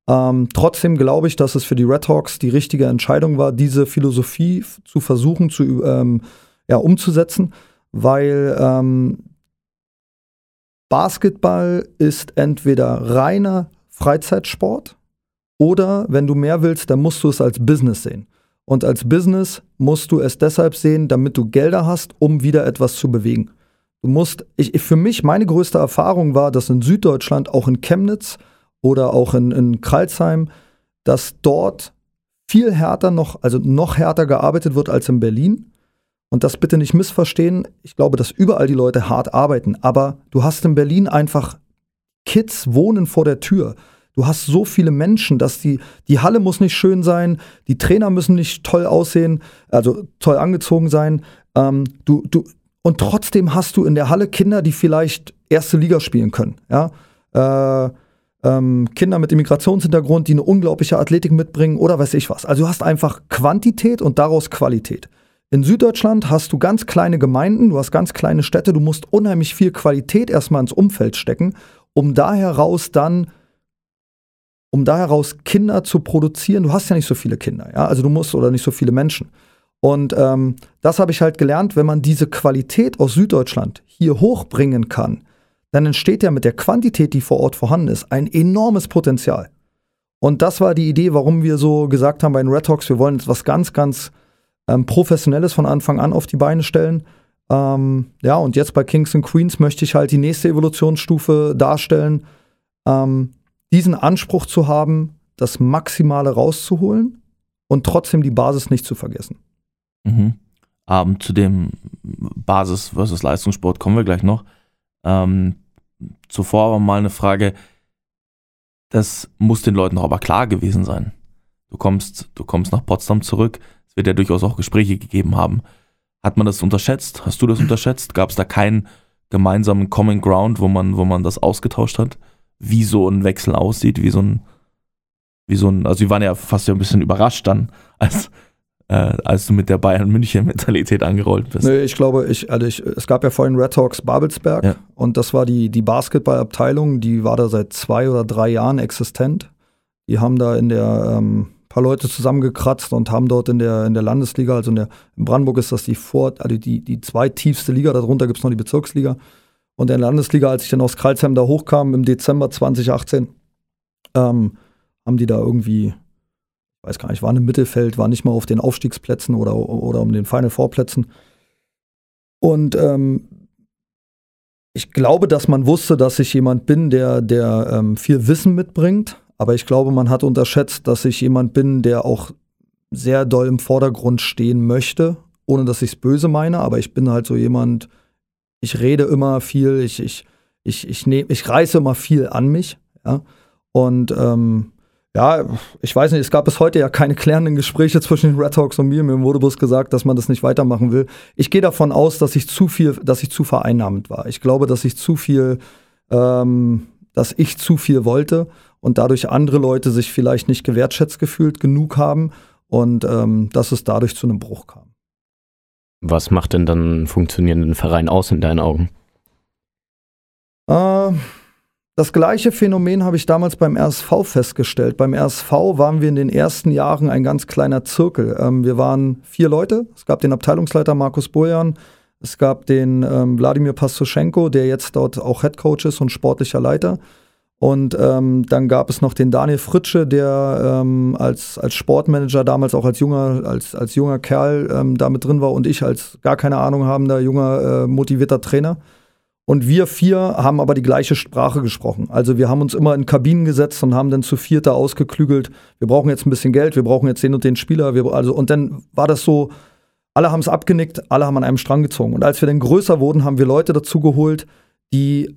Ähm, trotzdem glaube ich, dass es für die Red Hawks die richtige Entscheidung war, diese Philosophie zu versuchen zu ähm, ja, umzusetzen, weil ähm, Basketball ist entweder reiner Freizeitsport, oder wenn du mehr willst, dann musst du es als Business sehen. Und als Business musst du es deshalb sehen, damit du Gelder hast, um wieder etwas zu bewegen. Du musst, ich, für mich, meine größte Erfahrung war, dass in Süddeutschland, auch in Chemnitz oder auch in, in Kreilsheim, dass dort viel härter noch, also noch härter gearbeitet wird als in Berlin. Und das bitte nicht missverstehen. Ich glaube, dass überall die Leute hart arbeiten. Aber du hast in Berlin einfach Kids wohnen vor der Tür. Du hast so viele Menschen, dass die, die Halle muss nicht schön sein, die Trainer müssen nicht toll aussehen, also toll angezogen sein. Ähm, du, du, und trotzdem hast du in der Halle Kinder, die vielleicht erste Liga spielen können. Ja? Äh, ähm, Kinder mit Immigrationshintergrund, die eine unglaubliche Athletik mitbringen oder weiß ich was. Also du hast einfach Quantität und daraus Qualität. In Süddeutschland hast du ganz kleine Gemeinden, du hast ganz kleine Städte, du musst unheimlich viel Qualität erstmal ins Umfeld stecken, um da heraus dann um da heraus Kinder zu produzieren. Du hast ja nicht so viele Kinder, ja, also du musst oder nicht so viele Menschen. Und ähm, das habe ich halt gelernt, wenn man diese Qualität aus Süddeutschland hier hochbringen kann, dann entsteht ja mit der Quantität, die vor Ort vorhanden ist, ein enormes Potenzial. Und das war die Idee, warum wir so gesagt haben bei den Red Hawks, wir wollen jetzt was ganz, ganz ähm, Professionelles von Anfang an auf die Beine stellen. Ähm, ja, und jetzt bei Kings and Queens möchte ich halt die nächste Evolutionsstufe darstellen. Ähm, diesen Anspruch zu haben, das Maximale rauszuholen und trotzdem die Basis nicht zu vergessen. Mhm. Ähm, zu dem Basis versus Leistungssport kommen wir gleich noch. Ähm, zuvor aber mal eine Frage, das muss den Leuten doch aber klar gewesen sein. Du kommst, du kommst nach Potsdam zurück, es wird ja durchaus auch Gespräche gegeben haben. Hat man das unterschätzt? Hast du das unterschätzt? Gab es da keinen gemeinsamen Common Ground, wo man, wo man das ausgetauscht hat? Wie so ein Wechsel aussieht, wie so ein, wie so ein, also wir waren ja fast ja ein bisschen überrascht dann, (laughs) als, äh, als du mit der Bayern München Mentalität angerollt bist. Nee, ich glaube, ich, also ich, es gab ja vorhin Red Hawks Babelsberg ja. und das war die, die Basketballabteilung, die war da seit zwei oder drei Jahren existent. Die haben da in der ähm, paar Leute zusammengekratzt und haben dort in der, in der Landesliga, also in, der, in Brandenburg ist das die vor, also die, die zweittiefste Liga, darunter gibt es noch die Bezirksliga. Und in der Landesliga, als ich dann aus Kreilsheim da hochkam im Dezember 2018, ähm, haben die da irgendwie, ich weiß gar nicht, waren im Mittelfeld, waren nicht mal auf den Aufstiegsplätzen oder, oder um den Final Four Plätzen. Und ähm, ich glaube, dass man wusste, dass ich jemand bin, der, der ähm, viel Wissen mitbringt. Aber ich glaube, man hat unterschätzt, dass ich jemand bin, der auch sehr doll im Vordergrund stehen möchte, ohne dass ich es böse meine. Aber ich bin halt so jemand, ich rede immer viel, ich, ich, ich, ich, nehm, ich reiße immer viel an mich. Ja? Und ähm, ja, ich weiß nicht, es gab bis heute ja keine klärenden Gespräche zwischen den Red Hawks und mir. Mir wurde bloß gesagt, dass man das nicht weitermachen will. Ich gehe davon aus, dass ich zu viel, dass ich zu vereinnahmend war. Ich glaube, dass ich zu viel, ähm, dass ich zu viel wollte und dadurch andere Leute sich vielleicht nicht gewertschätzt gefühlt genug haben und ähm, dass es dadurch zu einem Bruch kam. Was macht denn dann einen funktionierenden Verein aus in deinen Augen? Äh, das gleiche Phänomen habe ich damals beim RSV festgestellt. Beim RSV waren wir in den ersten Jahren ein ganz kleiner Zirkel. Ähm, wir waren vier Leute. Es gab den Abteilungsleiter Markus Bojan, es gab den ähm, Wladimir Pastuschenko, der jetzt dort auch Headcoach ist und sportlicher Leiter. Und ähm, dann gab es noch den Daniel Fritsche, der ähm, als, als Sportmanager damals auch als junger, als, als junger Kerl ähm, da mit drin war und ich als gar keine Ahnung habender, junger, äh, motivierter Trainer. Und wir vier haben aber die gleiche Sprache gesprochen. Also wir haben uns immer in Kabinen gesetzt und haben dann zu vierter ausgeklügelt, wir brauchen jetzt ein bisschen Geld, wir brauchen jetzt den und den Spieler. Wir, also, und dann war das so, alle haben es abgenickt, alle haben an einem Strang gezogen. Und als wir dann größer wurden, haben wir Leute dazu geholt, die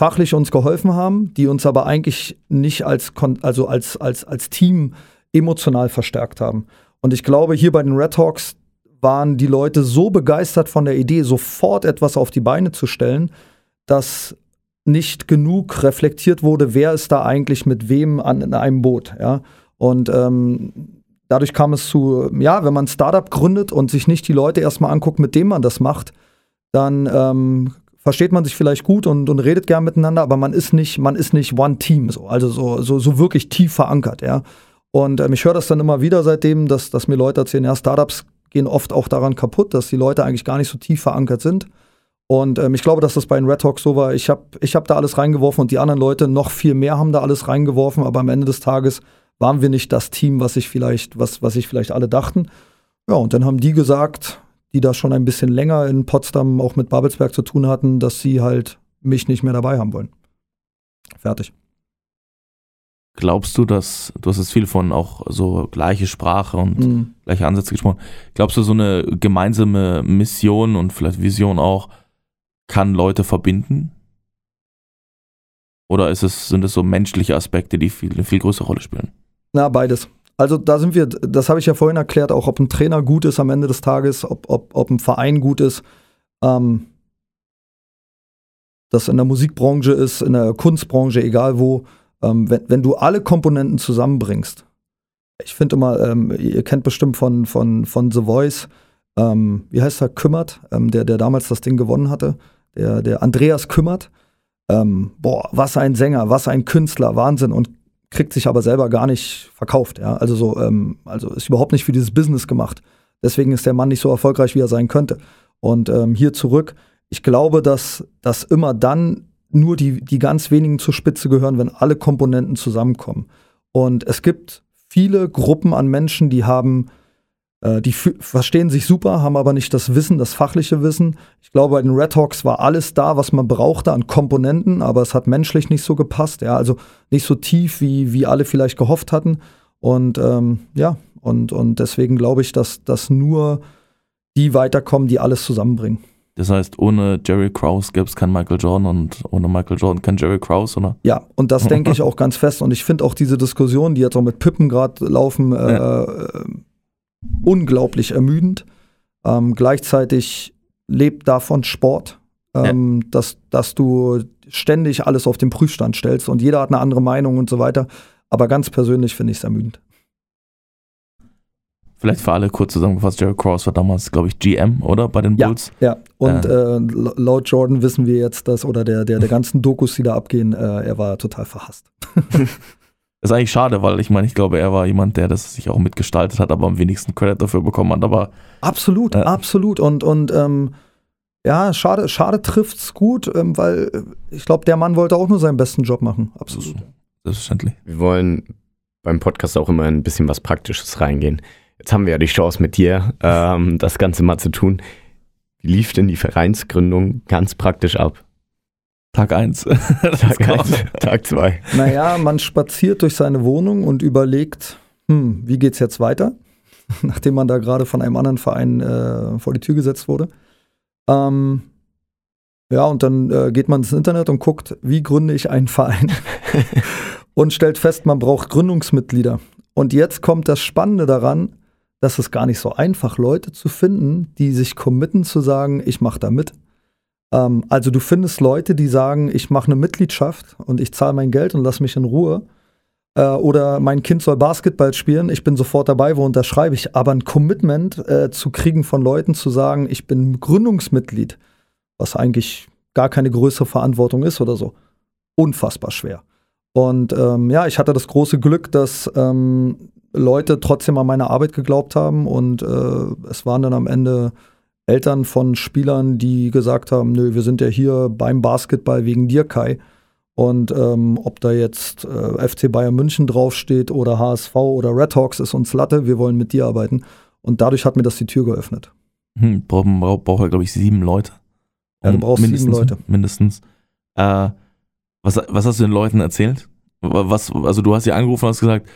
fachlich uns geholfen haben, die uns aber eigentlich nicht als, also als, als, als Team emotional verstärkt haben. Und ich glaube, hier bei den Red Hawks waren die Leute so begeistert von der Idee, sofort etwas auf die Beine zu stellen, dass nicht genug reflektiert wurde, wer ist da eigentlich mit wem an in einem Boot. Ja? Und ähm, dadurch kam es zu, ja, wenn man ein Startup gründet und sich nicht die Leute erstmal anguckt, mit dem man das macht, dann ähm, versteht man sich vielleicht gut und, und redet gern miteinander, aber man ist nicht, man ist nicht One Team, so, also so, so, so wirklich tief verankert, ja. Und ähm, ich höre das dann immer wieder seitdem, dass, dass mir Leute erzählen, ja, Startups gehen oft auch daran kaputt, dass die Leute eigentlich gar nicht so tief verankert sind. Und ähm, ich glaube, dass das bei den Red Hawks so war. Ich habe ich hab da alles reingeworfen und die anderen Leute noch viel mehr haben da alles reingeworfen, aber am Ende des Tages waren wir nicht das Team, was sich vielleicht, was, was sich vielleicht alle dachten. Ja, und dann haben die gesagt, die da schon ein bisschen länger in Potsdam auch mit Babelsberg zu tun hatten, dass sie halt mich nicht mehr dabei haben wollen. Fertig. Glaubst du, dass, du hast jetzt viel von auch so gleiche Sprache und mhm. gleiche Ansätze gesprochen, glaubst du, so eine gemeinsame Mission und vielleicht Vision auch, kann Leute verbinden? Oder ist es, sind es so menschliche Aspekte, die viel, eine viel größere Rolle spielen? Na, beides. Also da sind wir, das habe ich ja vorhin erklärt, auch ob ein Trainer gut ist am Ende des Tages, ob, ob, ob ein Verein gut ist. Ähm, das in der Musikbranche ist, in der Kunstbranche, egal wo, ähm, wenn, wenn du alle Komponenten zusammenbringst. Ich finde immer, ähm, ihr kennt bestimmt von, von, von The Voice, ähm, wie heißt er, Kümmert, ähm, der, der damals das Ding gewonnen hatte der, der Andreas kümmert. Ähm, boah, was ein Sänger, was ein Künstler, Wahnsinn und kriegt sich aber selber gar nicht verkauft. Ja? Also so, ähm, also ist überhaupt nicht für dieses Business gemacht. Deswegen ist der Mann nicht so erfolgreich, wie er sein könnte. Und ähm, hier zurück, ich glaube, dass, dass immer dann nur die, die ganz wenigen zur Spitze gehören, wenn alle Komponenten zusammenkommen. Und es gibt viele Gruppen an Menschen, die haben die verstehen sich super, haben aber nicht das Wissen, das fachliche Wissen. Ich glaube, bei den Red Hawks war alles da, was man brauchte an Komponenten, aber es hat menschlich nicht so gepasst. Ja, also nicht so tief, wie, wie alle vielleicht gehofft hatten. Und ähm, ja, und, und deswegen glaube ich, dass, dass nur die weiterkommen, die alles zusammenbringen. Das heißt, ohne Jerry Krause gäbe es keinen Michael Jordan und ohne Michael Jordan kein Jerry Krause, oder? Ja, und das (laughs) denke ich auch ganz fest. Und ich finde auch diese Diskussion, die jetzt auch mit Pippen gerade laufen, äh, ja. äh, unglaublich ermüdend. Ähm, gleichzeitig lebt davon Sport, ähm, ja. dass, dass du ständig alles auf den Prüfstand stellst und jeder hat eine andere Meinung und so weiter. Aber ganz persönlich finde ich es ermüdend. Vielleicht für alle kurz zusammengefasst, Jerry Cross war damals, glaube ich, GM, oder? Bei den Bulls. Ja, ja. und äh, äh, laut Jordan wissen wir jetzt, dass, oder der, der, der ganzen Dokus, die da abgehen, äh, er war total verhasst. (laughs) Das ist eigentlich schade, weil ich meine, ich glaube, er war jemand, der das sich auch mitgestaltet hat, aber am wenigsten Credit dafür bekommen hat. Aber absolut, äh, absolut. Und, und ähm, ja, schade, schade trifft's gut, ähm, weil äh, ich glaube, der Mann wollte auch nur seinen besten Job machen. Absolut. Selbstverständlich. Wir wollen beim Podcast auch immer ein bisschen was Praktisches reingehen. Jetzt haben wir ja die Chance mit dir, ähm, das Ganze mal zu tun. Wie lief denn die Vereinsgründung ganz praktisch ab? Tag 1. (laughs) Tag 1, Tag 2. Naja, man spaziert durch seine Wohnung und überlegt, hm, wie geht's jetzt weiter? (laughs) Nachdem man da gerade von einem anderen Verein äh, vor die Tür gesetzt wurde. Ähm, ja, und dann äh, geht man ins Internet und guckt, wie gründe ich einen Verein? (laughs) und stellt fest, man braucht Gründungsmitglieder. Und jetzt kommt das Spannende daran, dass es gar nicht so einfach, Leute zu finden, die sich committen zu sagen, ich mache da mit. Ähm, also du findest Leute, die sagen, ich mache eine Mitgliedschaft und ich zahle mein Geld und lass mich in Ruhe. Äh, oder mein Kind soll Basketball spielen, ich bin sofort dabei, wo unterschreibe ich. Aber ein Commitment äh, zu kriegen von Leuten, zu sagen, ich bin Gründungsmitglied, was eigentlich gar keine größere Verantwortung ist oder so, unfassbar schwer. Und ähm, ja, ich hatte das große Glück, dass ähm, Leute trotzdem an meine Arbeit geglaubt haben und äh, es waren dann am Ende Eltern von Spielern, die gesagt haben, nö, wir sind ja hier beim Basketball wegen dir, Kai. Und ähm, ob da jetzt äh, FC Bayern München draufsteht oder HSV oder Red Hawks, ist uns Latte, wir wollen mit dir arbeiten. Und dadurch hat mir das die Tür geöffnet. Hm, braucht brauch, brauch glaube ich, sieben Leute. Ja, du brauchst sieben Leute. Mindestens. Äh, was, was hast du den Leuten erzählt? Was, also du hast sie angerufen und hast gesagt,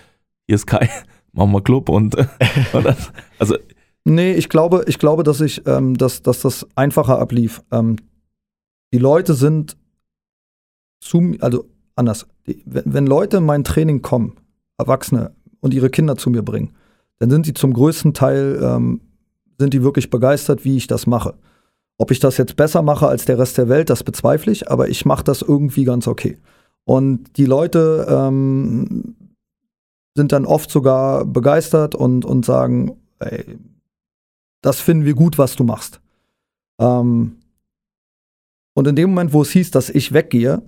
hier ist Kai, (laughs) machen wir Club und, (laughs) und also Nee, ich glaube, ich glaube, dass ich, ähm, dass, dass das einfacher ablief. Ähm, die Leute sind zu, also anders. Die, wenn, wenn Leute in mein Training kommen, Erwachsene, und ihre Kinder zu mir bringen, dann sind sie zum größten Teil, ähm, sind die wirklich begeistert, wie ich das mache. Ob ich das jetzt besser mache als der Rest der Welt, das bezweifle ich, aber ich mache das irgendwie ganz okay. Und die Leute ähm, sind dann oft sogar begeistert und, und sagen, ey, das finden wir gut, was du machst. Ähm, und in dem Moment, wo es hieß, dass ich weggehe,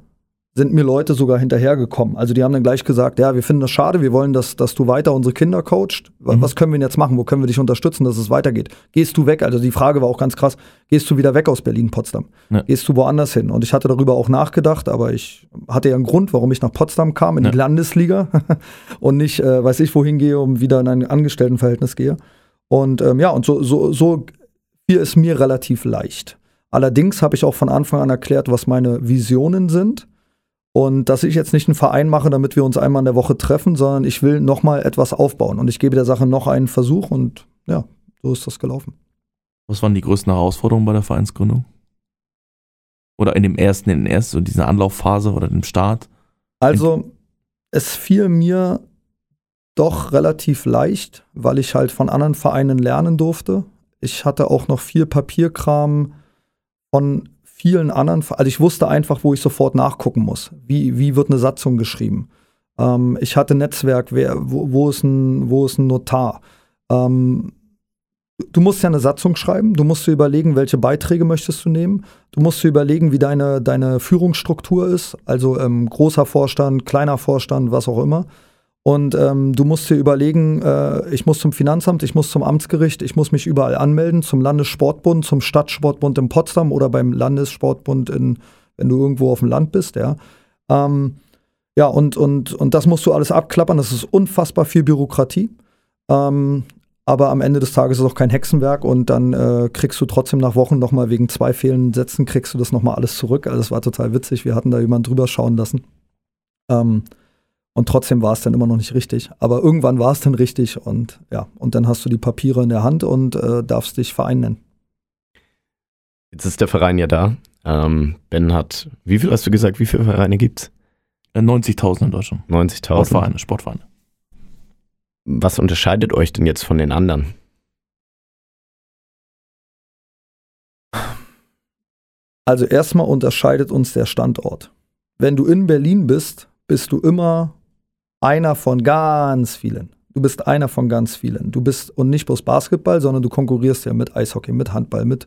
sind mir Leute sogar hinterhergekommen. Also die haben dann gleich gesagt, ja, wir finden das schade, wir wollen, dass, dass du weiter unsere Kinder coacht. Mhm. Was können wir denn jetzt machen? Wo können wir dich unterstützen, dass es weitergeht? Gehst du weg? Also die Frage war auch ganz krass, gehst du wieder weg aus Berlin-Potsdam? Ja. Gehst du woanders hin? Und ich hatte darüber auch nachgedacht, aber ich hatte ja einen Grund, warum ich nach Potsdam kam, in ja. die Landesliga (laughs) und nicht, äh, weiß ich, wohin gehe, um wieder in ein Angestelltenverhältnis gehe. Und ähm, ja, und so, so, so fiel es mir relativ leicht. Allerdings habe ich auch von Anfang an erklärt, was meine Visionen sind und dass ich jetzt nicht einen Verein mache, damit wir uns einmal in der Woche treffen, sondern ich will nochmal etwas aufbauen. Und ich gebe der Sache noch einen Versuch und ja, so ist das gelaufen. Was waren die größten Herausforderungen bei der Vereinsgründung? Oder in dem ersten, in den ersten, so dieser Anlaufphase oder dem Start? Also, es fiel mir doch relativ leicht, weil ich halt von anderen Vereinen lernen durfte. Ich hatte auch noch viel Papierkram von vielen anderen, also ich wusste einfach, wo ich sofort nachgucken muss. Wie, wie wird eine Satzung geschrieben? Ähm, ich hatte Netzwerk, wer, wo, wo, ist ein, wo ist ein Notar? Ähm, du musst ja eine Satzung schreiben, du musst dir überlegen, welche Beiträge möchtest du nehmen. Du musst dir überlegen, wie deine, deine Führungsstruktur ist, also ähm, großer Vorstand, kleiner Vorstand, was auch immer. Und ähm, du musst dir überlegen, äh, ich muss zum Finanzamt, ich muss zum Amtsgericht, ich muss mich überall anmelden, zum Landessportbund, zum Stadtsportbund in Potsdam oder beim Landessportbund, in, wenn du irgendwo auf dem Land bist, ja. Ähm, ja, und, und, und das musst du alles abklappern. Das ist unfassbar viel Bürokratie. Ähm, aber am Ende des Tages ist es auch kein Hexenwerk und dann äh, kriegst du trotzdem nach Wochen nochmal wegen zwei fehlenden Sätzen, kriegst du das nochmal alles zurück. Also das war total witzig. Wir hatten da jemanden drüber schauen lassen. Ähm, und trotzdem war es dann immer noch nicht richtig. Aber irgendwann war es dann richtig und ja, und dann hast du die Papiere in der Hand und äh, darfst dich Verein nennen. Jetzt ist der Verein ja da. Ähm, ben hat, wie viel hast du gesagt, wie viele Vereine gibt es? 90.000 in Deutschland. 90.000. Sportvereine, Sportvereine. Was unterscheidet euch denn jetzt von den anderen? Also erstmal unterscheidet uns der Standort. Wenn du in Berlin bist, bist du immer einer von ganz vielen. Du bist einer von ganz vielen. Du bist und nicht bloß Basketball, sondern du konkurrierst ja mit Eishockey, mit Handball, mit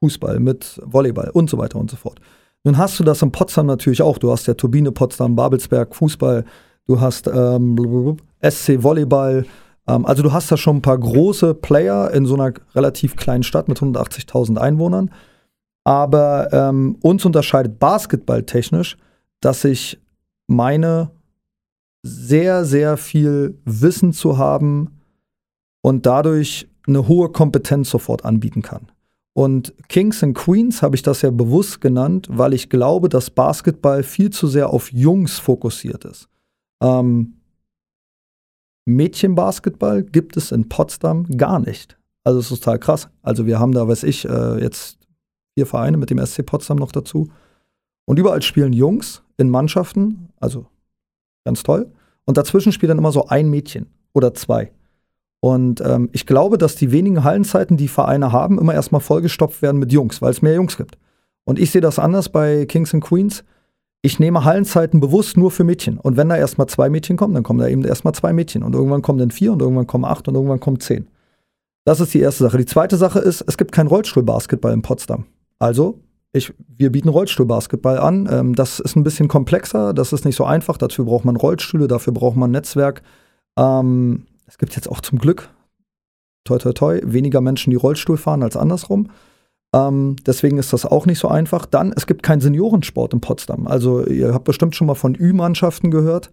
Fußball, mit Volleyball und so weiter und so fort. Nun hast du das in Potsdam natürlich auch. Du hast ja Turbine Potsdam, Babelsberg, Fußball, du hast ähm, SC Volleyball. Ähm, also du hast da schon ein paar große Player in so einer relativ kleinen Stadt mit 180.000 Einwohnern. Aber ähm, uns unterscheidet basketballtechnisch, dass ich meine sehr, sehr viel Wissen zu haben und dadurch eine hohe Kompetenz sofort anbieten kann. Und Kings and Queens habe ich das ja bewusst genannt, weil ich glaube, dass Basketball viel zu sehr auf Jungs fokussiert ist. Ähm, Mädchenbasketball gibt es in Potsdam gar nicht. Also es ist total krass. Also wir haben da, weiß ich, äh, jetzt vier Vereine mit dem SC Potsdam noch dazu. Und überall spielen Jungs in Mannschaften, also ganz toll. Und dazwischen spielt dann immer so ein Mädchen oder zwei. Und ähm, ich glaube, dass die wenigen Hallenzeiten, die Vereine haben, immer erstmal vollgestopft werden mit Jungs, weil es mehr Jungs gibt. Und ich sehe das anders bei Kings and Queens. Ich nehme Hallenzeiten bewusst nur für Mädchen. Und wenn da erstmal zwei Mädchen kommen, dann kommen da eben erstmal zwei Mädchen. Und irgendwann kommen dann vier und irgendwann kommen acht und irgendwann kommen zehn. Das ist die erste Sache. Die zweite Sache ist, es gibt kein Rollstuhlbasketball in Potsdam. Also, ich, wir bieten Rollstuhlbasketball an. Ähm, das ist ein bisschen komplexer, das ist nicht so einfach. Dazu braucht man Rollstühle, dafür braucht man Netzwerk. Ähm, es gibt jetzt auch zum Glück, toi toi toi, weniger Menschen, die Rollstuhl fahren als andersrum. Ähm, deswegen ist das auch nicht so einfach. Dann, es gibt keinen Seniorensport in Potsdam. Also ihr habt bestimmt schon mal von Ü-Mannschaften gehört.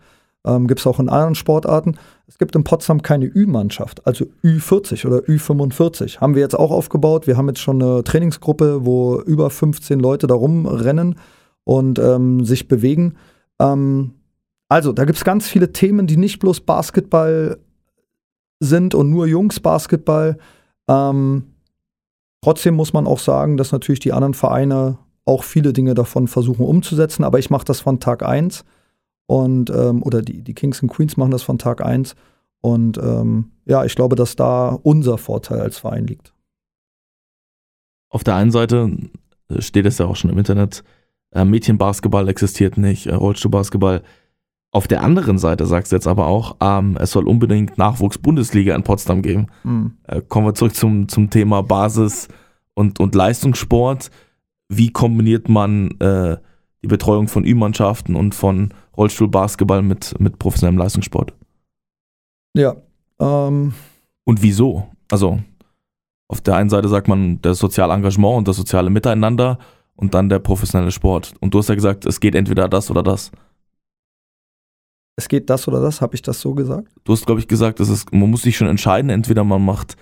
Ähm, gibt es auch in anderen Sportarten. Es gibt in Potsdam keine Ü-Mannschaft, also Ü40 oder Ü45. Haben wir jetzt auch aufgebaut. Wir haben jetzt schon eine Trainingsgruppe, wo über 15 Leute da rumrennen und ähm, sich bewegen. Ähm, also, da gibt es ganz viele Themen, die nicht bloß Basketball sind und nur Jungs Basketball. Ähm, trotzdem muss man auch sagen, dass natürlich die anderen Vereine auch viele Dinge davon versuchen umzusetzen, aber ich mache das von Tag 1 und ähm, oder die, die Kings and Queens machen das von Tag 1 und ähm, ja, ich glaube, dass da unser Vorteil als Verein liegt. Auf der einen Seite steht es ja auch schon im Internet, äh, Mädchenbasketball existiert nicht, äh, Rollstuhlbasketball auf der anderen Seite sagst du jetzt aber auch, ähm, es soll unbedingt Nachwuchs-Bundesliga in Potsdam geben. Mhm. Äh, kommen wir zurück zum, zum Thema Basis und, und Leistungssport. Wie kombiniert man äh, die Betreuung von Ü-Mannschaften und von Rollstuhlbasketball mit, mit professionellem Leistungssport? Ja. Ähm. Und wieso? Also, auf der einen Seite sagt man das soziale Engagement und das soziale Miteinander und dann der professionelle Sport. Und du hast ja gesagt, es geht entweder das oder das es geht das oder das, habe ich das so gesagt? Du hast, glaube ich, gesagt, dass es, man muss sich schon entscheiden, entweder man macht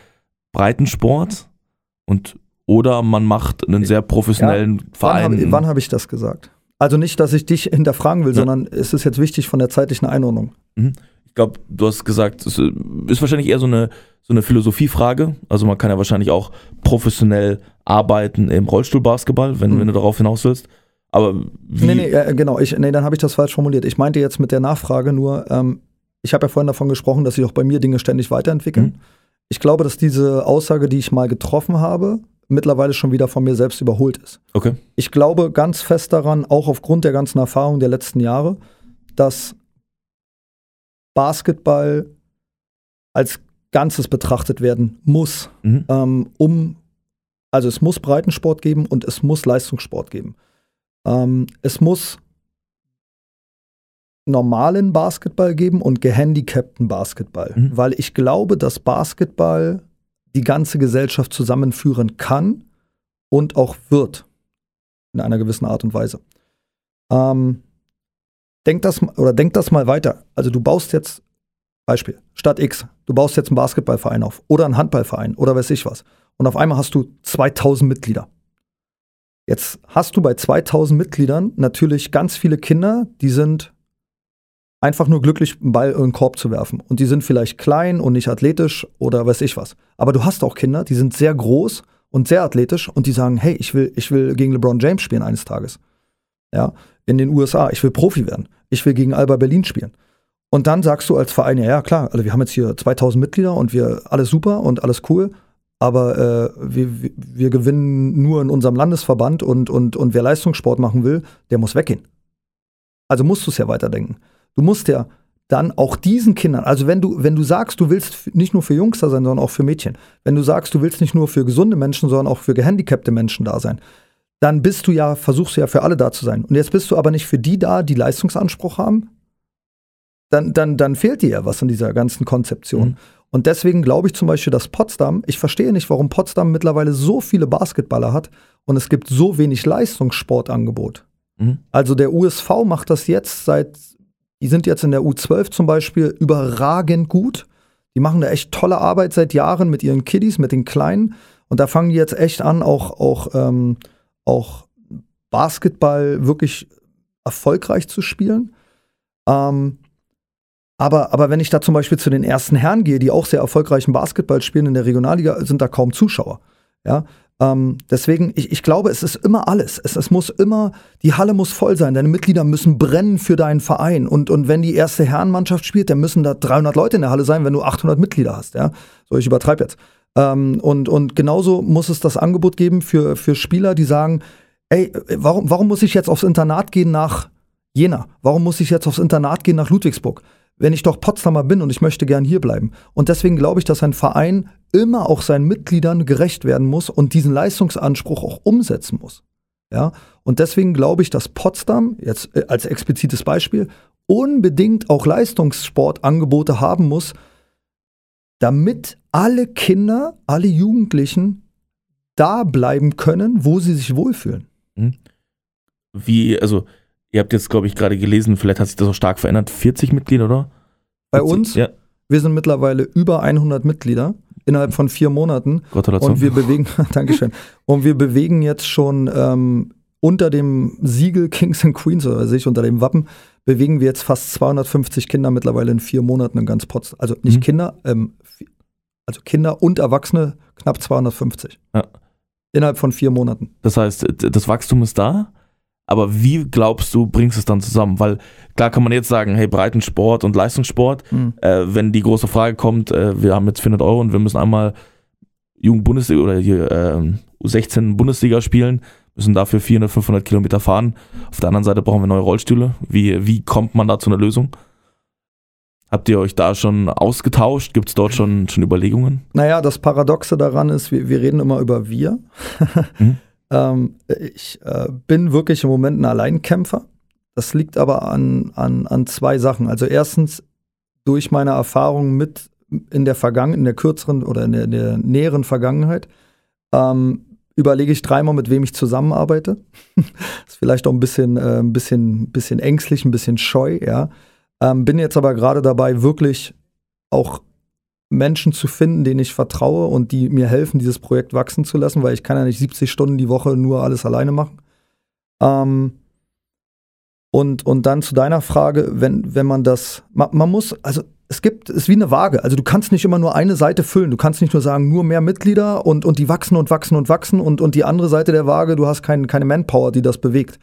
Breitensport und oder man macht einen sehr professionellen ja, Verein. Wann habe hab ich das gesagt? Also nicht, dass ich dich (laughs) hinterfragen will, ja. sondern es ist jetzt wichtig von der zeitlichen Einordnung. Mhm. Ich glaube, du hast gesagt, es ist wahrscheinlich eher so eine, so eine Philosophiefrage. Also man kann ja wahrscheinlich auch professionell arbeiten im Rollstuhlbasketball, wenn, mhm. wenn du darauf hinaus willst. Aber wie? Nee, nee, äh, genau. Ich, nee, dann habe ich das falsch formuliert. Ich meinte jetzt mit der Nachfrage nur, ähm, ich habe ja vorhin davon gesprochen, dass sich auch bei mir Dinge ständig weiterentwickeln. Mhm. Ich glaube, dass diese Aussage, die ich mal getroffen habe, mittlerweile schon wieder von mir selbst überholt ist. Okay. Ich glaube ganz fest daran, auch aufgrund der ganzen Erfahrung der letzten Jahre, dass Basketball als Ganzes betrachtet werden muss, mhm. ähm, um, also es muss Breitensport geben und es muss Leistungssport geben. Ähm, es muss normalen Basketball geben und gehandicapten Basketball, mhm. weil ich glaube, dass Basketball die ganze Gesellschaft zusammenführen kann und auch wird in einer gewissen Art und Weise. Ähm, denk das oder denk das mal weiter. Also du baust jetzt Beispiel Stadt X, du baust jetzt einen Basketballverein auf oder einen Handballverein oder weiß ich was und auf einmal hast du 2000 Mitglieder. Jetzt hast du bei 2000 Mitgliedern natürlich ganz viele Kinder, die sind einfach nur glücklich, einen Ball in den Korb zu werfen. Und die sind vielleicht klein und nicht athletisch oder weiß ich was. Aber du hast auch Kinder, die sind sehr groß und sehr athletisch und die sagen, hey, ich will, ich will gegen LeBron James spielen eines Tages. Ja, in den USA, ich will Profi werden. Ich will gegen Alba Berlin spielen. Und dann sagst du als Verein, ja, ja klar, also wir haben jetzt hier 2000 Mitglieder und wir alles super und alles cool aber äh, wir, wir gewinnen nur in unserem Landesverband und, und, und wer Leistungssport machen will, der muss weggehen. Also musst du es ja weiterdenken. Du musst ja dann auch diesen Kindern, also wenn du, wenn du sagst, du willst nicht nur für Jungs da sein, sondern auch für Mädchen, wenn du sagst, du willst nicht nur für gesunde Menschen, sondern auch für gehandicapte Menschen da sein, dann bist du ja, versuchst du ja für alle da zu sein. Und jetzt bist du aber nicht für die da, die Leistungsanspruch haben, dann, dann, dann fehlt dir ja was in dieser ganzen Konzeption. Mhm. Und deswegen glaube ich zum Beispiel, dass Potsdam, ich verstehe nicht, warum Potsdam mittlerweile so viele Basketballer hat und es gibt so wenig Leistungssportangebot. Mhm. Also der USV macht das jetzt seit, die sind jetzt in der U12 zum Beispiel überragend gut. Die machen da echt tolle Arbeit seit Jahren mit ihren Kiddies, mit den Kleinen. Und da fangen die jetzt echt an, auch, auch, ähm, auch Basketball wirklich erfolgreich zu spielen. Ähm, aber, aber wenn ich da zum Beispiel zu den ersten Herren gehe, die auch sehr erfolgreichen Basketball spielen in der Regionalliga, sind da kaum Zuschauer. Ja, ähm, deswegen, ich, ich glaube, es ist immer alles. Es, es muss immer, die Halle muss voll sein. Deine Mitglieder müssen brennen für deinen Verein. Und, und wenn die erste Herrenmannschaft spielt, dann müssen da 300 Leute in der Halle sein, wenn du 800 Mitglieder hast. Ja, so ich übertreibe jetzt. Ähm, und, und genauso muss es das Angebot geben für, für Spieler, die sagen, ey, warum, warum muss ich jetzt aufs Internat gehen nach Jena? Warum muss ich jetzt aufs Internat gehen nach Ludwigsburg? Wenn ich doch Potsdamer bin und ich möchte gern hier bleiben. Und deswegen glaube ich, dass ein Verein immer auch seinen Mitgliedern gerecht werden muss und diesen Leistungsanspruch auch umsetzen muss. Ja, und deswegen glaube ich, dass Potsdam, jetzt äh, als explizites Beispiel, unbedingt auch Leistungssportangebote haben muss, damit alle Kinder, alle Jugendlichen da bleiben können, wo sie sich wohlfühlen. Wie, also, ihr habt jetzt, glaube ich, gerade gelesen, vielleicht hat sich das auch stark verändert. 40 Mitglieder, oder? Bei 40? uns, Ja, wir sind mittlerweile über 100 Mitglieder innerhalb von vier Monaten. Gratulation. Und wir bewegen, (laughs) Dankeschön. Und wir bewegen jetzt schon ähm, unter dem Siegel Kings and Queens, oder sich unter dem Wappen, bewegen wir jetzt fast 250 Kinder mittlerweile in vier Monaten in ganz Potsdam. Also nicht Mhm. Kinder, ähm, also Kinder und Erwachsene knapp 250. Ja. Innerhalb von vier Monaten. Das heißt, das Wachstum ist da, aber wie glaubst du, bringst es dann zusammen? Weil klar kann man jetzt sagen, hey, Breitensport und Leistungssport, Mhm. äh, wenn die große Frage kommt, äh, wir haben jetzt 400 Euro und wir müssen einmal Jugend-Bundesliga oder hier ähm, U16 Bundesliga spielen, müssen dafür 400, 500 Kilometer fahren. Auf der anderen Seite brauchen wir neue Rollstühle. Wie, wie kommt man da zu einer Lösung? Habt ihr euch da schon ausgetauscht? Gibt es dort schon, schon Überlegungen? Naja, das Paradoxe daran ist, wir, wir reden immer über wir. Mhm. (laughs) ähm, ich äh, bin wirklich im Moment ein Alleinkämpfer. Das liegt aber an, an, an zwei Sachen. Also erstens durch meine Erfahrung mit in der Vergangenheit, in der kürzeren oder in der, in der näheren Vergangenheit, ähm, überlege ich dreimal, mit wem ich zusammenarbeite. (laughs) ist vielleicht auch ein bisschen, äh, ein bisschen, bisschen ängstlich, ein bisschen scheu, ja. Ähm, bin jetzt aber gerade dabei, wirklich auch Menschen zu finden, denen ich vertraue und die mir helfen, dieses Projekt wachsen zu lassen, weil ich kann ja nicht 70 Stunden die Woche nur alles alleine machen. Ähm, und, und dann zu deiner Frage, wenn, wenn man das, man, man muss, also es gibt, es ist wie eine Waage. Also du kannst nicht immer nur eine Seite füllen. Du kannst nicht nur sagen, nur mehr Mitglieder und, und die wachsen und wachsen und wachsen und, und die andere Seite der Waage, du hast kein, keine Manpower, die das bewegt.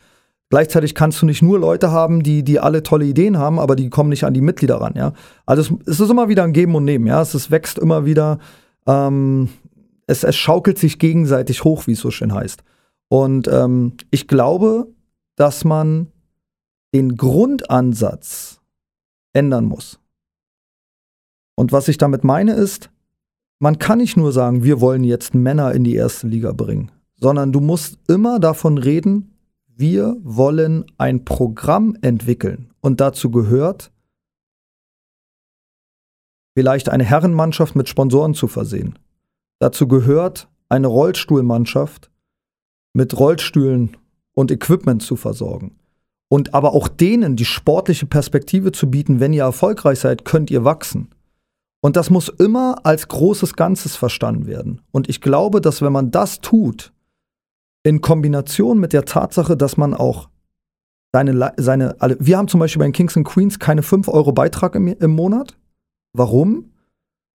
Gleichzeitig kannst du nicht nur Leute haben, die, die alle tolle Ideen haben, aber die kommen nicht an die Mitglieder ran, ja. Also es, es ist immer wieder ein Geben und Nehmen, ja. Es, es wächst immer wieder, ähm, es, es schaukelt sich gegenseitig hoch, wie es so schön heißt. Und ähm, ich glaube, dass man den Grundansatz ändern muss. Und was ich damit meine ist, man kann nicht nur sagen, wir wollen jetzt Männer in die erste Liga bringen, sondern du musst immer davon reden, wir wollen ein Programm entwickeln. Und dazu gehört, vielleicht eine Herrenmannschaft mit Sponsoren zu versehen. Dazu gehört, eine Rollstuhlmannschaft mit Rollstühlen und Equipment zu versorgen. Und aber auch denen die sportliche Perspektive zu bieten, wenn ihr erfolgreich seid, könnt ihr wachsen. Und das muss immer als großes Ganzes verstanden werden. Und ich glaube, dass wenn man das tut, in Kombination mit der Tatsache, dass man auch seine, seine alle, wir haben zum Beispiel bei den Kings and Queens keine 5 Euro Beitrag im, im Monat. Warum?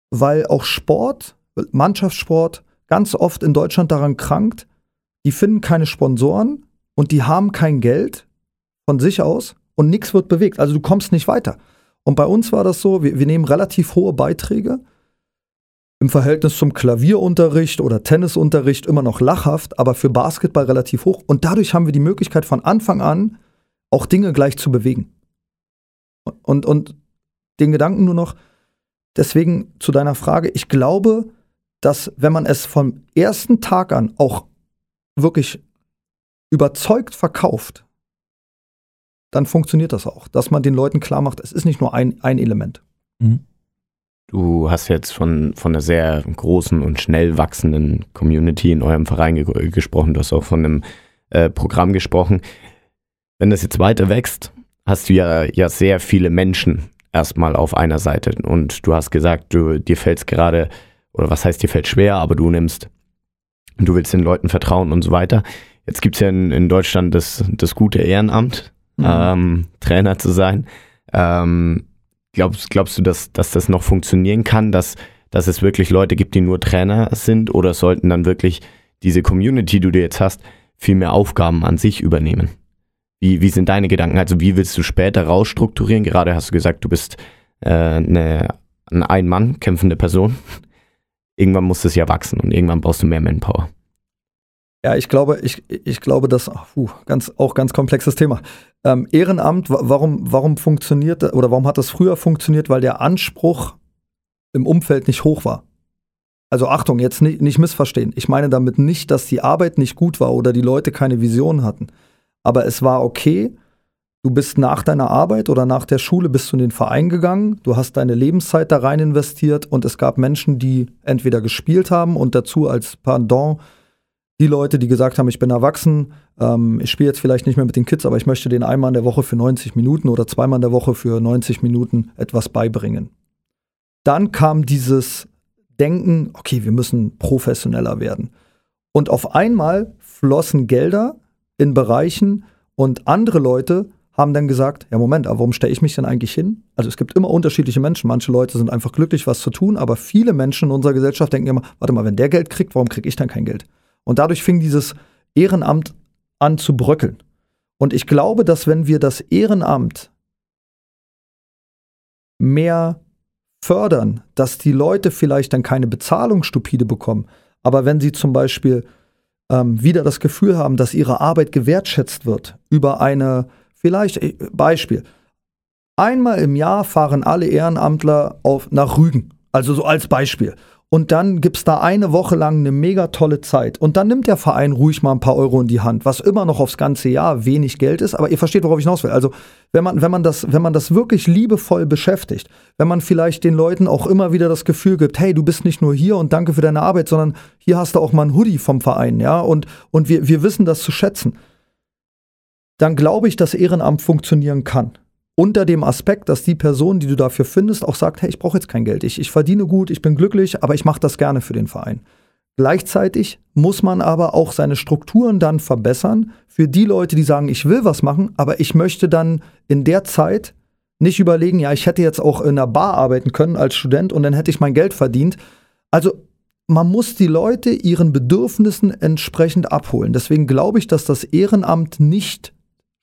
Weil auch Sport, Mannschaftssport, ganz oft in Deutschland daran krankt, die finden keine Sponsoren und die haben kein Geld von sich aus und nichts wird bewegt. Also du kommst nicht weiter. Und bei uns war das so, wir, wir nehmen relativ hohe Beiträge im Verhältnis zum Klavierunterricht oder Tennisunterricht immer noch lachhaft, aber für Basketball relativ hoch. Und dadurch haben wir die Möglichkeit von Anfang an auch Dinge gleich zu bewegen. Und, und den Gedanken nur noch, deswegen zu deiner Frage, ich glaube, dass wenn man es vom ersten Tag an auch wirklich überzeugt verkauft, dann funktioniert das auch, dass man den Leuten klar macht, es ist nicht nur ein, ein Element. Mhm. Du hast jetzt von, von einer sehr großen und schnell wachsenden Community in eurem Verein ge gesprochen. Du hast auch von einem äh, Programm gesprochen. Wenn das jetzt weiter wächst, hast du ja, ja sehr viele Menschen erstmal auf einer Seite. Und du hast gesagt, du, dir fällt es gerade, oder was heißt, dir fällt schwer, aber du nimmst du willst den Leuten vertrauen und so weiter. Jetzt gibt es ja in, in, Deutschland das, das gute Ehrenamt, mhm. ähm, Trainer zu sein. Ähm, glaubst, glaubst du, dass, dass das noch funktionieren kann, dass, dass es wirklich Leute gibt, die nur Trainer sind oder sollten dann wirklich diese Community, die du jetzt hast, viel mehr Aufgaben an sich übernehmen? Wie, wie sind deine Gedanken? Also wie willst du später rausstrukturieren? Gerade hast du gesagt, du bist äh, eine, eine Ein-Mann kämpfende Person. Irgendwann muss es ja wachsen und irgendwann brauchst du mehr Manpower. Ja, ich glaube, ich, ich glaube, das puh, ganz, auch ganz komplexes Thema. Ähm, Ehrenamt, warum, warum funktioniert oder warum hat das früher funktioniert? Weil der Anspruch im Umfeld nicht hoch war. Also Achtung, jetzt nicht, nicht missverstehen. Ich meine damit nicht, dass die Arbeit nicht gut war oder die Leute keine Vision hatten. Aber es war okay. Du bist nach deiner Arbeit oder nach der Schule bist du in den Verein gegangen, du hast deine Lebenszeit da rein investiert und es gab Menschen, die entweder gespielt haben und dazu als Pendant die Leute, die gesagt haben, ich bin erwachsen, ähm, ich spiele jetzt vielleicht nicht mehr mit den Kids, aber ich möchte den einmal in der Woche für 90 Minuten oder zweimal in der Woche für 90 Minuten etwas beibringen. Dann kam dieses Denken, okay, wir müssen professioneller werden. Und auf einmal flossen Gelder in Bereichen und andere Leute haben dann gesagt, ja Moment, aber warum stelle ich mich denn eigentlich hin? Also es gibt immer unterschiedliche Menschen. Manche Leute sind einfach glücklich, was zu tun, aber viele Menschen in unserer Gesellschaft denken immer, warte mal, wenn der Geld kriegt, warum kriege ich dann kein Geld? Und dadurch fing dieses Ehrenamt an zu bröckeln. Und ich glaube, dass wenn wir das Ehrenamt mehr fördern, dass die Leute vielleicht dann keine Bezahlung stupide bekommen, aber wenn sie zum Beispiel ähm, wieder das Gefühl haben, dass ihre Arbeit gewertschätzt wird über eine, vielleicht, äh, Beispiel, einmal im Jahr fahren alle Ehrenamtler auf, nach Rügen, also so als Beispiel und dann gibt es da eine Woche lang eine mega tolle Zeit. Und dann nimmt der Verein ruhig mal ein paar Euro in die Hand, was immer noch aufs ganze Jahr wenig Geld ist, aber ihr versteht, worauf ich hinaus will. Also, wenn man, wenn man, das, wenn man das wirklich liebevoll beschäftigt, wenn man vielleicht den Leuten auch immer wieder das Gefühl gibt, hey, du bist nicht nur hier und danke für deine Arbeit, sondern hier hast du auch mal ein Hoodie vom Verein, ja, und, und wir, wir wissen das zu schätzen, dann glaube ich, dass Ehrenamt funktionieren kann unter dem Aspekt, dass die Person, die du dafür findest, auch sagt, hey, ich brauche jetzt kein Geld, ich, ich verdiene gut, ich bin glücklich, aber ich mache das gerne für den Verein. Gleichzeitig muss man aber auch seine Strukturen dann verbessern für die Leute, die sagen, ich will was machen, aber ich möchte dann in der Zeit nicht überlegen, ja, ich hätte jetzt auch in einer Bar arbeiten können als Student und dann hätte ich mein Geld verdient. Also man muss die Leute ihren Bedürfnissen entsprechend abholen. Deswegen glaube ich, dass das Ehrenamt nicht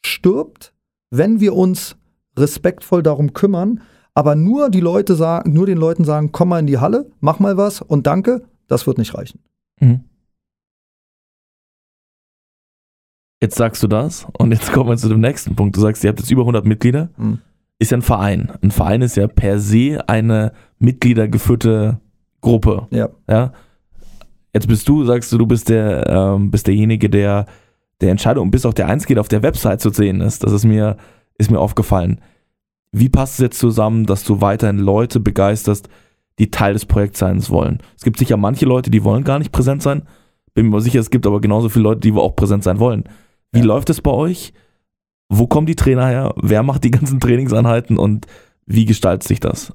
stirbt, wenn wir uns respektvoll darum kümmern, aber nur die Leute sagen, nur den Leuten sagen, komm mal in die Halle, mach mal was und danke, das wird nicht reichen. Mhm. Jetzt sagst du das und jetzt kommen wir zu dem nächsten Punkt. Du sagst, ihr habt jetzt über 100 Mitglieder. Mhm. Ist ja ein Verein. Ein Verein ist ja per se eine mitgliedergeführte Gruppe. Ja. ja? Jetzt bist du, sagst du, du bist der, ähm, bist derjenige, der der Entscheidung und bist auch der Einzige, der auf der Website zu sehen ist. Das ist mir ist mir aufgefallen. Wie passt es jetzt zusammen, dass du weiterhin Leute begeisterst, die Teil des Projekts sein wollen? Es gibt sicher manche Leute, die wollen gar nicht präsent sein. Bin mir sicher, es gibt aber genauso viele Leute, die auch präsent sein wollen. Wie ja. läuft es bei euch? Wo kommen die Trainer her? Wer macht die ganzen Trainingseinheiten und wie gestaltet sich das?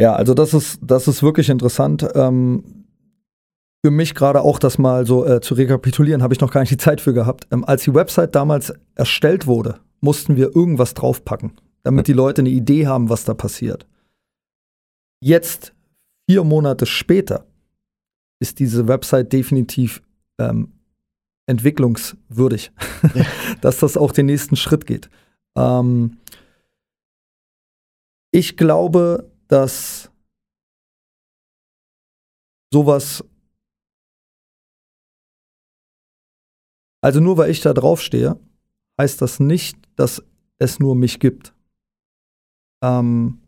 Ja, also das ist, das ist wirklich interessant. Ähm, für mich gerade auch das mal so äh, zu rekapitulieren, habe ich noch gar nicht die Zeit für gehabt. Ähm, als die Website damals erstellt wurde, mussten wir irgendwas draufpacken, damit die Leute eine Idee haben, was da passiert. Jetzt, vier Monate später, ist diese Website definitiv ähm, entwicklungswürdig, ja. (laughs) dass das auch den nächsten Schritt geht. Ähm, ich glaube, dass sowas, also nur weil ich da draufstehe, heißt das nicht, dass es nur mich gibt. Ähm,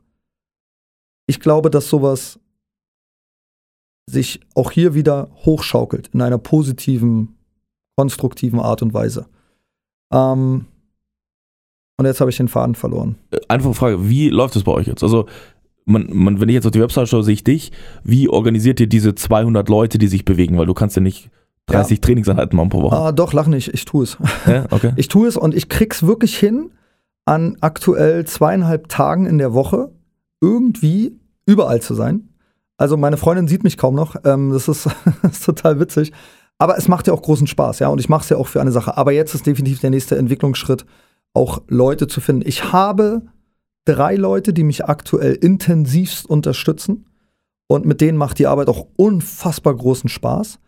ich glaube, dass sowas sich auch hier wieder hochschaukelt in einer positiven, konstruktiven Art und Weise. Ähm, und jetzt habe ich den Faden verloren. Äh, einfache Frage, wie läuft es bei euch jetzt? Also, man, man, wenn ich jetzt auf die Website schaue, sehe ich dich. Wie organisiert ihr diese 200 Leute, die sich bewegen? Weil du kannst ja nicht 30 ja. Trainingseinheiten machen pro Woche. Ah, doch, lach nicht, ich tue es. Ja, okay. (laughs) Ich tue es und ich krieg's wirklich hin, an aktuell zweieinhalb Tagen in der Woche irgendwie überall zu sein. Also meine Freundin sieht mich kaum noch. Ähm, das, ist, (laughs) das ist total witzig. Aber es macht ja auch großen Spaß, ja. Und ich mache es ja auch für eine Sache. Aber jetzt ist definitiv der nächste Entwicklungsschritt, auch Leute zu finden. Ich habe drei Leute, die mich aktuell intensivst unterstützen. Und mit denen macht die Arbeit auch unfassbar großen Spaß.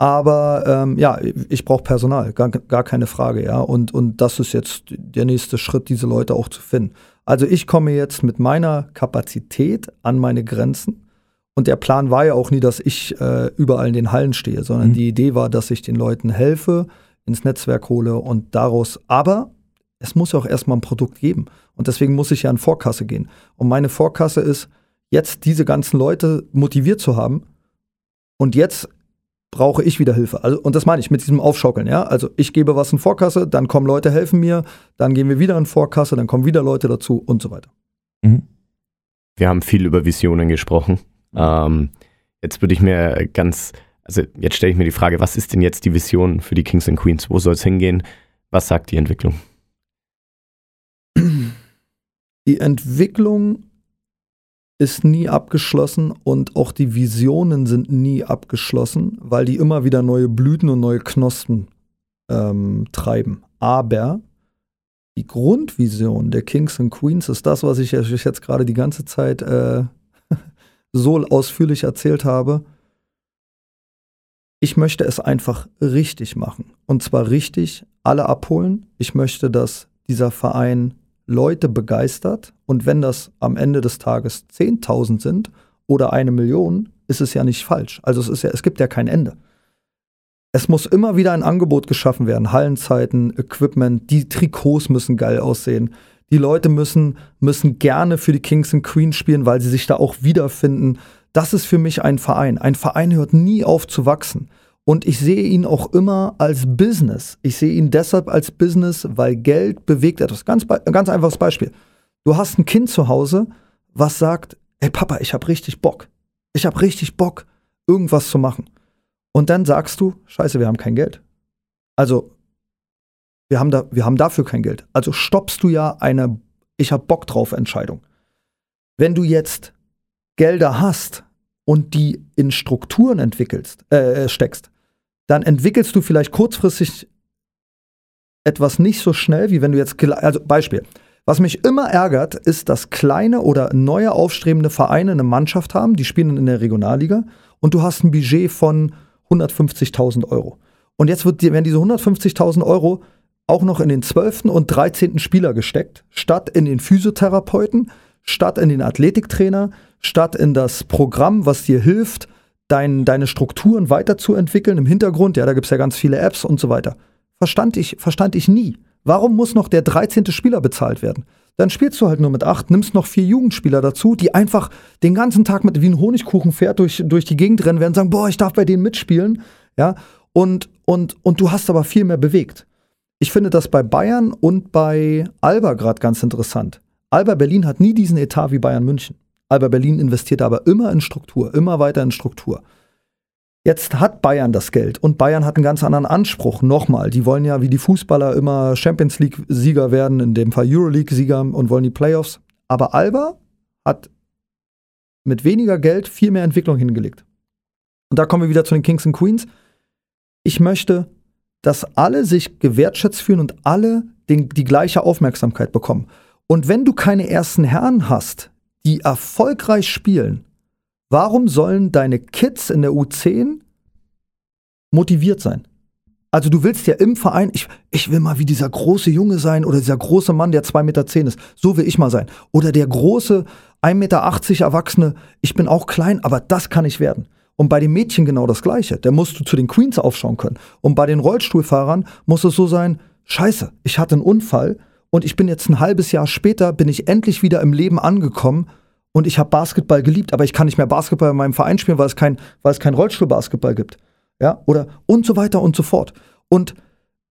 Aber ähm, ja, ich brauche Personal, gar, gar keine Frage, ja. Und, und das ist jetzt der nächste Schritt, diese Leute auch zu finden. Also ich komme jetzt mit meiner Kapazität an meine Grenzen. Und der Plan war ja auch nie, dass ich äh, überall in den Hallen stehe, sondern Mhm. die Idee war, dass ich den Leuten helfe, ins Netzwerk hole und daraus, aber es muss ja auch erstmal ein Produkt geben. Und deswegen muss ich ja in Vorkasse gehen. Und meine Vorkasse ist, jetzt diese ganzen Leute motiviert zu haben. Und jetzt brauche ich wieder Hilfe. Also, und das meine ich mit diesem Aufschaukeln, ja. Also ich gebe was in Vorkasse, dann kommen Leute, helfen mir, dann gehen wir wieder in Vorkasse, dann kommen wieder Leute dazu und so weiter. Mhm. Wir haben viel über Visionen gesprochen. Ähm, jetzt würde ich mir ganz, also jetzt stelle ich mir die Frage, was ist denn jetzt die Vision für die Kings and Queens? Wo soll es hingehen? Was sagt die Entwicklung? Die Entwicklung ist nie abgeschlossen und auch die Visionen sind nie abgeschlossen, weil die immer wieder neue Blüten und neue Knospen ähm, treiben. Aber die Grundvision der Kings and Queens ist das, was ich euch jetzt gerade die ganze Zeit äh, (laughs) so ausführlich erzählt habe. Ich möchte es einfach richtig machen. Und zwar richtig alle abholen. Ich möchte, dass dieser Verein Leute begeistert. Und wenn das am Ende des Tages 10.000 sind oder eine Million, ist es ja nicht falsch. Also es, ist ja, es gibt ja kein Ende. Es muss immer wieder ein Angebot geschaffen werden. Hallenzeiten, Equipment, die Trikots müssen geil aussehen. Die Leute müssen, müssen gerne für die Kings and Queens spielen, weil sie sich da auch wiederfinden. Das ist für mich ein Verein. Ein Verein hört nie auf zu wachsen. Und ich sehe ihn auch immer als Business. Ich sehe ihn deshalb als Business, weil Geld bewegt etwas. Ganz, ganz einfaches Beispiel. Du hast ein Kind zu Hause, was sagt, ey Papa, ich habe richtig Bock. Ich habe richtig Bock, irgendwas zu machen. Und dann sagst du, scheiße, wir haben kein Geld. Also, wir haben, da, wir haben dafür kein Geld. Also stoppst du ja eine Ich hab Bock drauf Entscheidung. Wenn du jetzt Gelder hast und die in Strukturen entwickelst, äh, steckst, dann entwickelst du vielleicht kurzfristig etwas nicht so schnell, wie wenn du jetzt, also Beispiel. Was mich immer ärgert, ist, dass kleine oder neue aufstrebende Vereine eine Mannschaft haben, die spielen in der Regionalliga und du hast ein Budget von 150.000 Euro. Und jetzt wird, werden diese 150.000 Euro auch noch in den 12. und 13. Spieler gesteckt, statt in den Physiotherapeuten, statt in den Athletiktrainer, statt in das Programm, was dir hilft, dein, deine Strukturen weiterzuentwickeln im Hintergrund. Ja, da gibt es ja ganz viele Apps und so weiter. Verstand ich, verstand ich nie. Warum muss noch der 13. Spieler bezahlt werden? Dann spielst du halt nur mit acht, nimmst noch vier Jugendspieler dazu, die einfach den ganzen Tag mit wie ein Honigkuchenpferd durch, durch die Gegend rennen werden und sagen, boah, ich darf bei denen mitspielen. Ja, und, und, und du hast aber viel mehr bewegt. Ich finde das bei Bayern und bei Alba gerade ganz interessant. Alba Berlin hat nie diesen Etat wie Bayern München. Alba Berlin investiert aber immer in Struktur, immer weiter in Struktur. Jetzt hat Bayern das Geld und Bayern hat einen ganz anderen Anspruch. Nochmal, die wollen ja wie die Fußballer immer Champions League-Sieger werden, in dem Fall Euroleague-Sieger und wollen die Playoffs. Aber Alba hat mit weniger Geld viel mehr Entwicklung hingelegt. Und da kommen wir wieder zu den Kings and Queens. Ich möchte, dass alle sich gewertschätzt fühlen und alle den, die gleiche Aufmerksamkeit bekommen. Und wenn du keine ersten Herren hast, die erfolgreich spielen, warum sollen deine Kids in der U10 motiviert sein? Also du willst ja im Verein, ich, ich will mal wie dieser große Junge sein oder dieser große Mann, der 2,10 Meter ist. So will ich mal sein. Oder der große 1,80 Meter Erwachsene, ich bin auch klein, aber das kann ich werden. Und bei den Mädchen genau das Gleiche. Da musst du zu den Queens aufschauen können. Und bei den Rollstuhlfahrern muss es so sein, scheiße, ich hatte einen Unfall und ich bin jetzt ein halbes Jahr später, bin ich endlich wieder im Leben angekommen und ich habe Basketball geliebt, aber ich kann nicht mehr Basketball in meinem Verein spielen, weil es kein, weil es kein Rollstuhlbasketball gibt. Ja, oder und so weiter und so fort. Und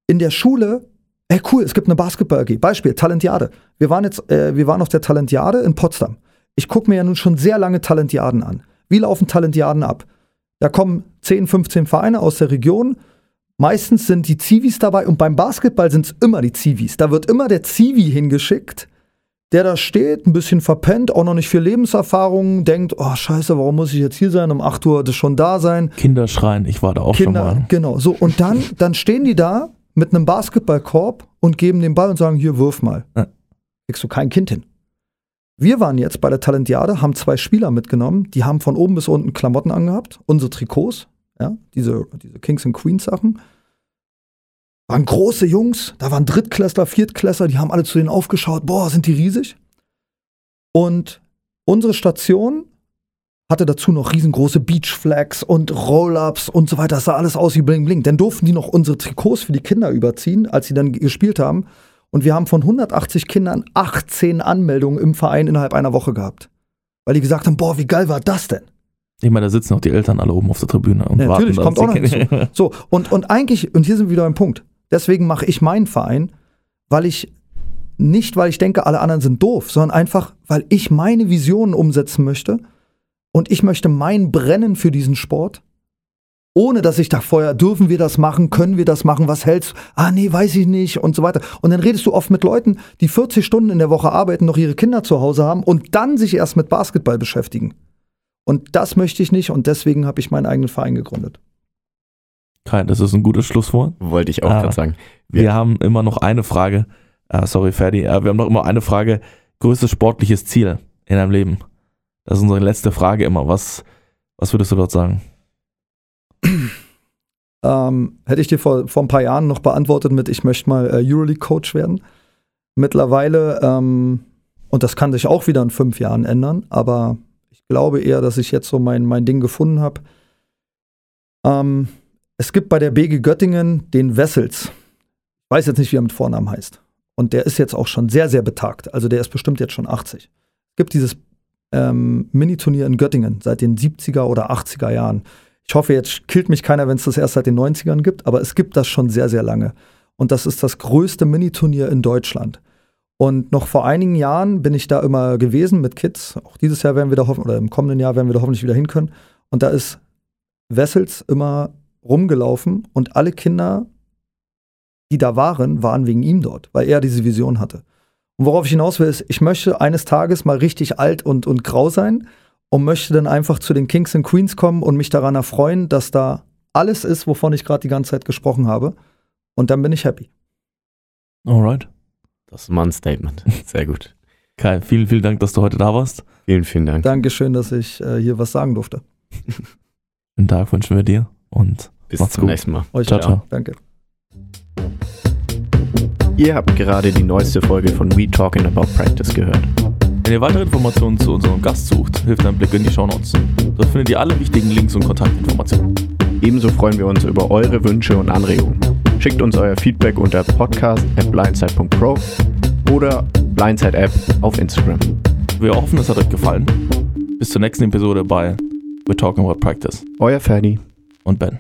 in der Schule, ey cool, es gibt eine Basketball-AG. Beispiel, Talentiade. Wir waren jetzt, äh, wir waren auf der Talentiade in Potsdam. Ich gucke mir ja nun schon sehr lange Talentiaden an. Wie laufen Talentiaden ab? Da kommen 10, 15 Vereine aus der Region. Meistens sind die Zivis dabei und beim Basketball sind es immer die Zivis. Da wird immer der Zivi hingeschickt, der da steht, ein bisschen verpennt, auch noch nicht viel Lebenserfahrung, denkt, oh scheiße, warum muss ich jetzt hier sein? Um 8 Uhr das schon da sein. Kinder schreien, ich war da auch Kinder, schon mal. genau. So, und dann, dann stehen die da mit einem Basketballkorb und geben den Ball und sagen, hier, wirf mal. Ja. Kriegst du kein Kind hin. Wir waren jetzt bei der Talentiade, haben zwei Spieler mitgenommen, die haben von oben bis unten Klamotten angehabt, unsere Trikots, ja, diese, diese Kings and Queens Sachen. Waren große Jungs, da waren Drittklässler, Viertklässler, die haben alle zu denen aufgeschaut, boah, sind die riesig. Und unsere Station hatte dazu noch riesengroße Beachflags und Roll-Ups und so weiter. Das sah alles aus wie Bling Bling. Dann durften die noch unsere Trikots für die Kinder überziehen, als sie dann gespielt haben. Und wir haben von 180 Kindern 18 Anmeldungen im Verein innerhalb einer Woche gehabt. Weil die gesagt haben, boah, wie geil war das denn? Ich meine, da sitzen auch die Eltern alle oben auf der Tribüne und Ja, warten. natürlich, kommt auch noch Kinder- So, und, und eigentlich, und hier sind wir wieder beim Punkt. Deswegen mache ich meinen Verein, weil ich nicht, weil ich denke, alle anderen sind doof, sondern einfach, weil ich meine Visionen umsetzen möchte und ich möchte mein Brennen für diesen Sport, ohne dass ich da vorher, dürfen wir das machen, können wir das machen, was hältst du? Ah, nee, weiß ich nicht und so weiter. Und dann redest du oft mit Leuten, die 40 Stunden in der Woche arbeiten, noch ihre Kinder zu Hause haben und dann sich erst mit Basketball beschäftigen. Und das möchte ich nicht und deswegen habe ich meinen eigenen Verein gegründet. Kai, das ist ein gutes Schlusswort. Wollte ich auch Ah. gerade sagen. Wir haben immer noch eine Frage. Ah, sorry, Ferdi. Äh, wir haben noch immer eine Frage. Größtes sportliches Ziel in deinem Leben? Das ist unsere letzte Frage immer. Was, was würdest du dort sagen? (clears throat) Ähm, hätte ich dir vor, vor ein paar Jahren noch beantwortet mit, ich möchte mal äh, Euroleague-Coach werden. Mittlerweile, ähm, und das kann sich auch wieder in fünf Jahren ändern, aber glaube eher, dass ich jetzt so mein, mein Ding gefunden habe. Ähm, es gibt bei der BG Göttingen den Wessels. Ich weiß jetzt nicht, wie er mit Vornamen heißt. Und der ist jetzt auch schon sehr, sehr betagt. Also der ist bestimmt jetzt schon 80. Es gibt dieses ähm, Miniturnier in Göttingen seit den 70er oder 80er Jahren. Ich hoffe, jetzt killt mich keiner, wenn es das erst seit den 90ern gibt, aber es gibt das schon sehr, sehr lange. Und das ist das größte Miniturnier in Deutschland. Und noch vor einigen Jahren bin ich da immer gewesen mit Kids. Auch dieses Jahr werden wir da hoffen, oder im kommenden Jahr werden wir da hoffentlich wieder hin können. Und da ist Wessels immer rumgelaufen und alle Kinder, die da waren, waren wegen ihm dort, weil er diese Vision hatte. Und worauf ich hinaus will, ist, ich möchte eines Tages mal richtig alt und, und grau sein und möchte dann einfach zu den Kings and Queens kommen und mich daran erfreuen, dass da alles ist, wovon ich gerade die ganze Zeit gesprochen habe. Und dann bin ich happy. Alright. Das ist mal ein Statement. Sehr gut. Kai, vielen, vielen Dank, dass du heute da warst. Vielen, vielen Dank. Dankeschön, dass ich äh, hier was sagen durfte. (laughs) Schönen Tag wünschen wir dir und Bis Macht's zum gut. nächsten Mal. Euch Ciao, auch. ciao. Danke. Ihr habt gerade die neueste Folge von We Talking About Practice gehört. Wenn ihr weitere Informationen zu unserem Gast sucht, hilft ein Blick in die Shownotes. Dort findet ihr alle wichtigen Links und Kontaktinformationen. Ebenso freuen wir uns über eure Wünsche und Anregungen. Schickt uns euer Feedback unter podcast.blindside.pro oder Blindside App auf Instagram. Wir hoffen, es hat euch gefallen. Bis zur nächsten Episode bei We're Talking About Practice Euer Ferdi. und Ben.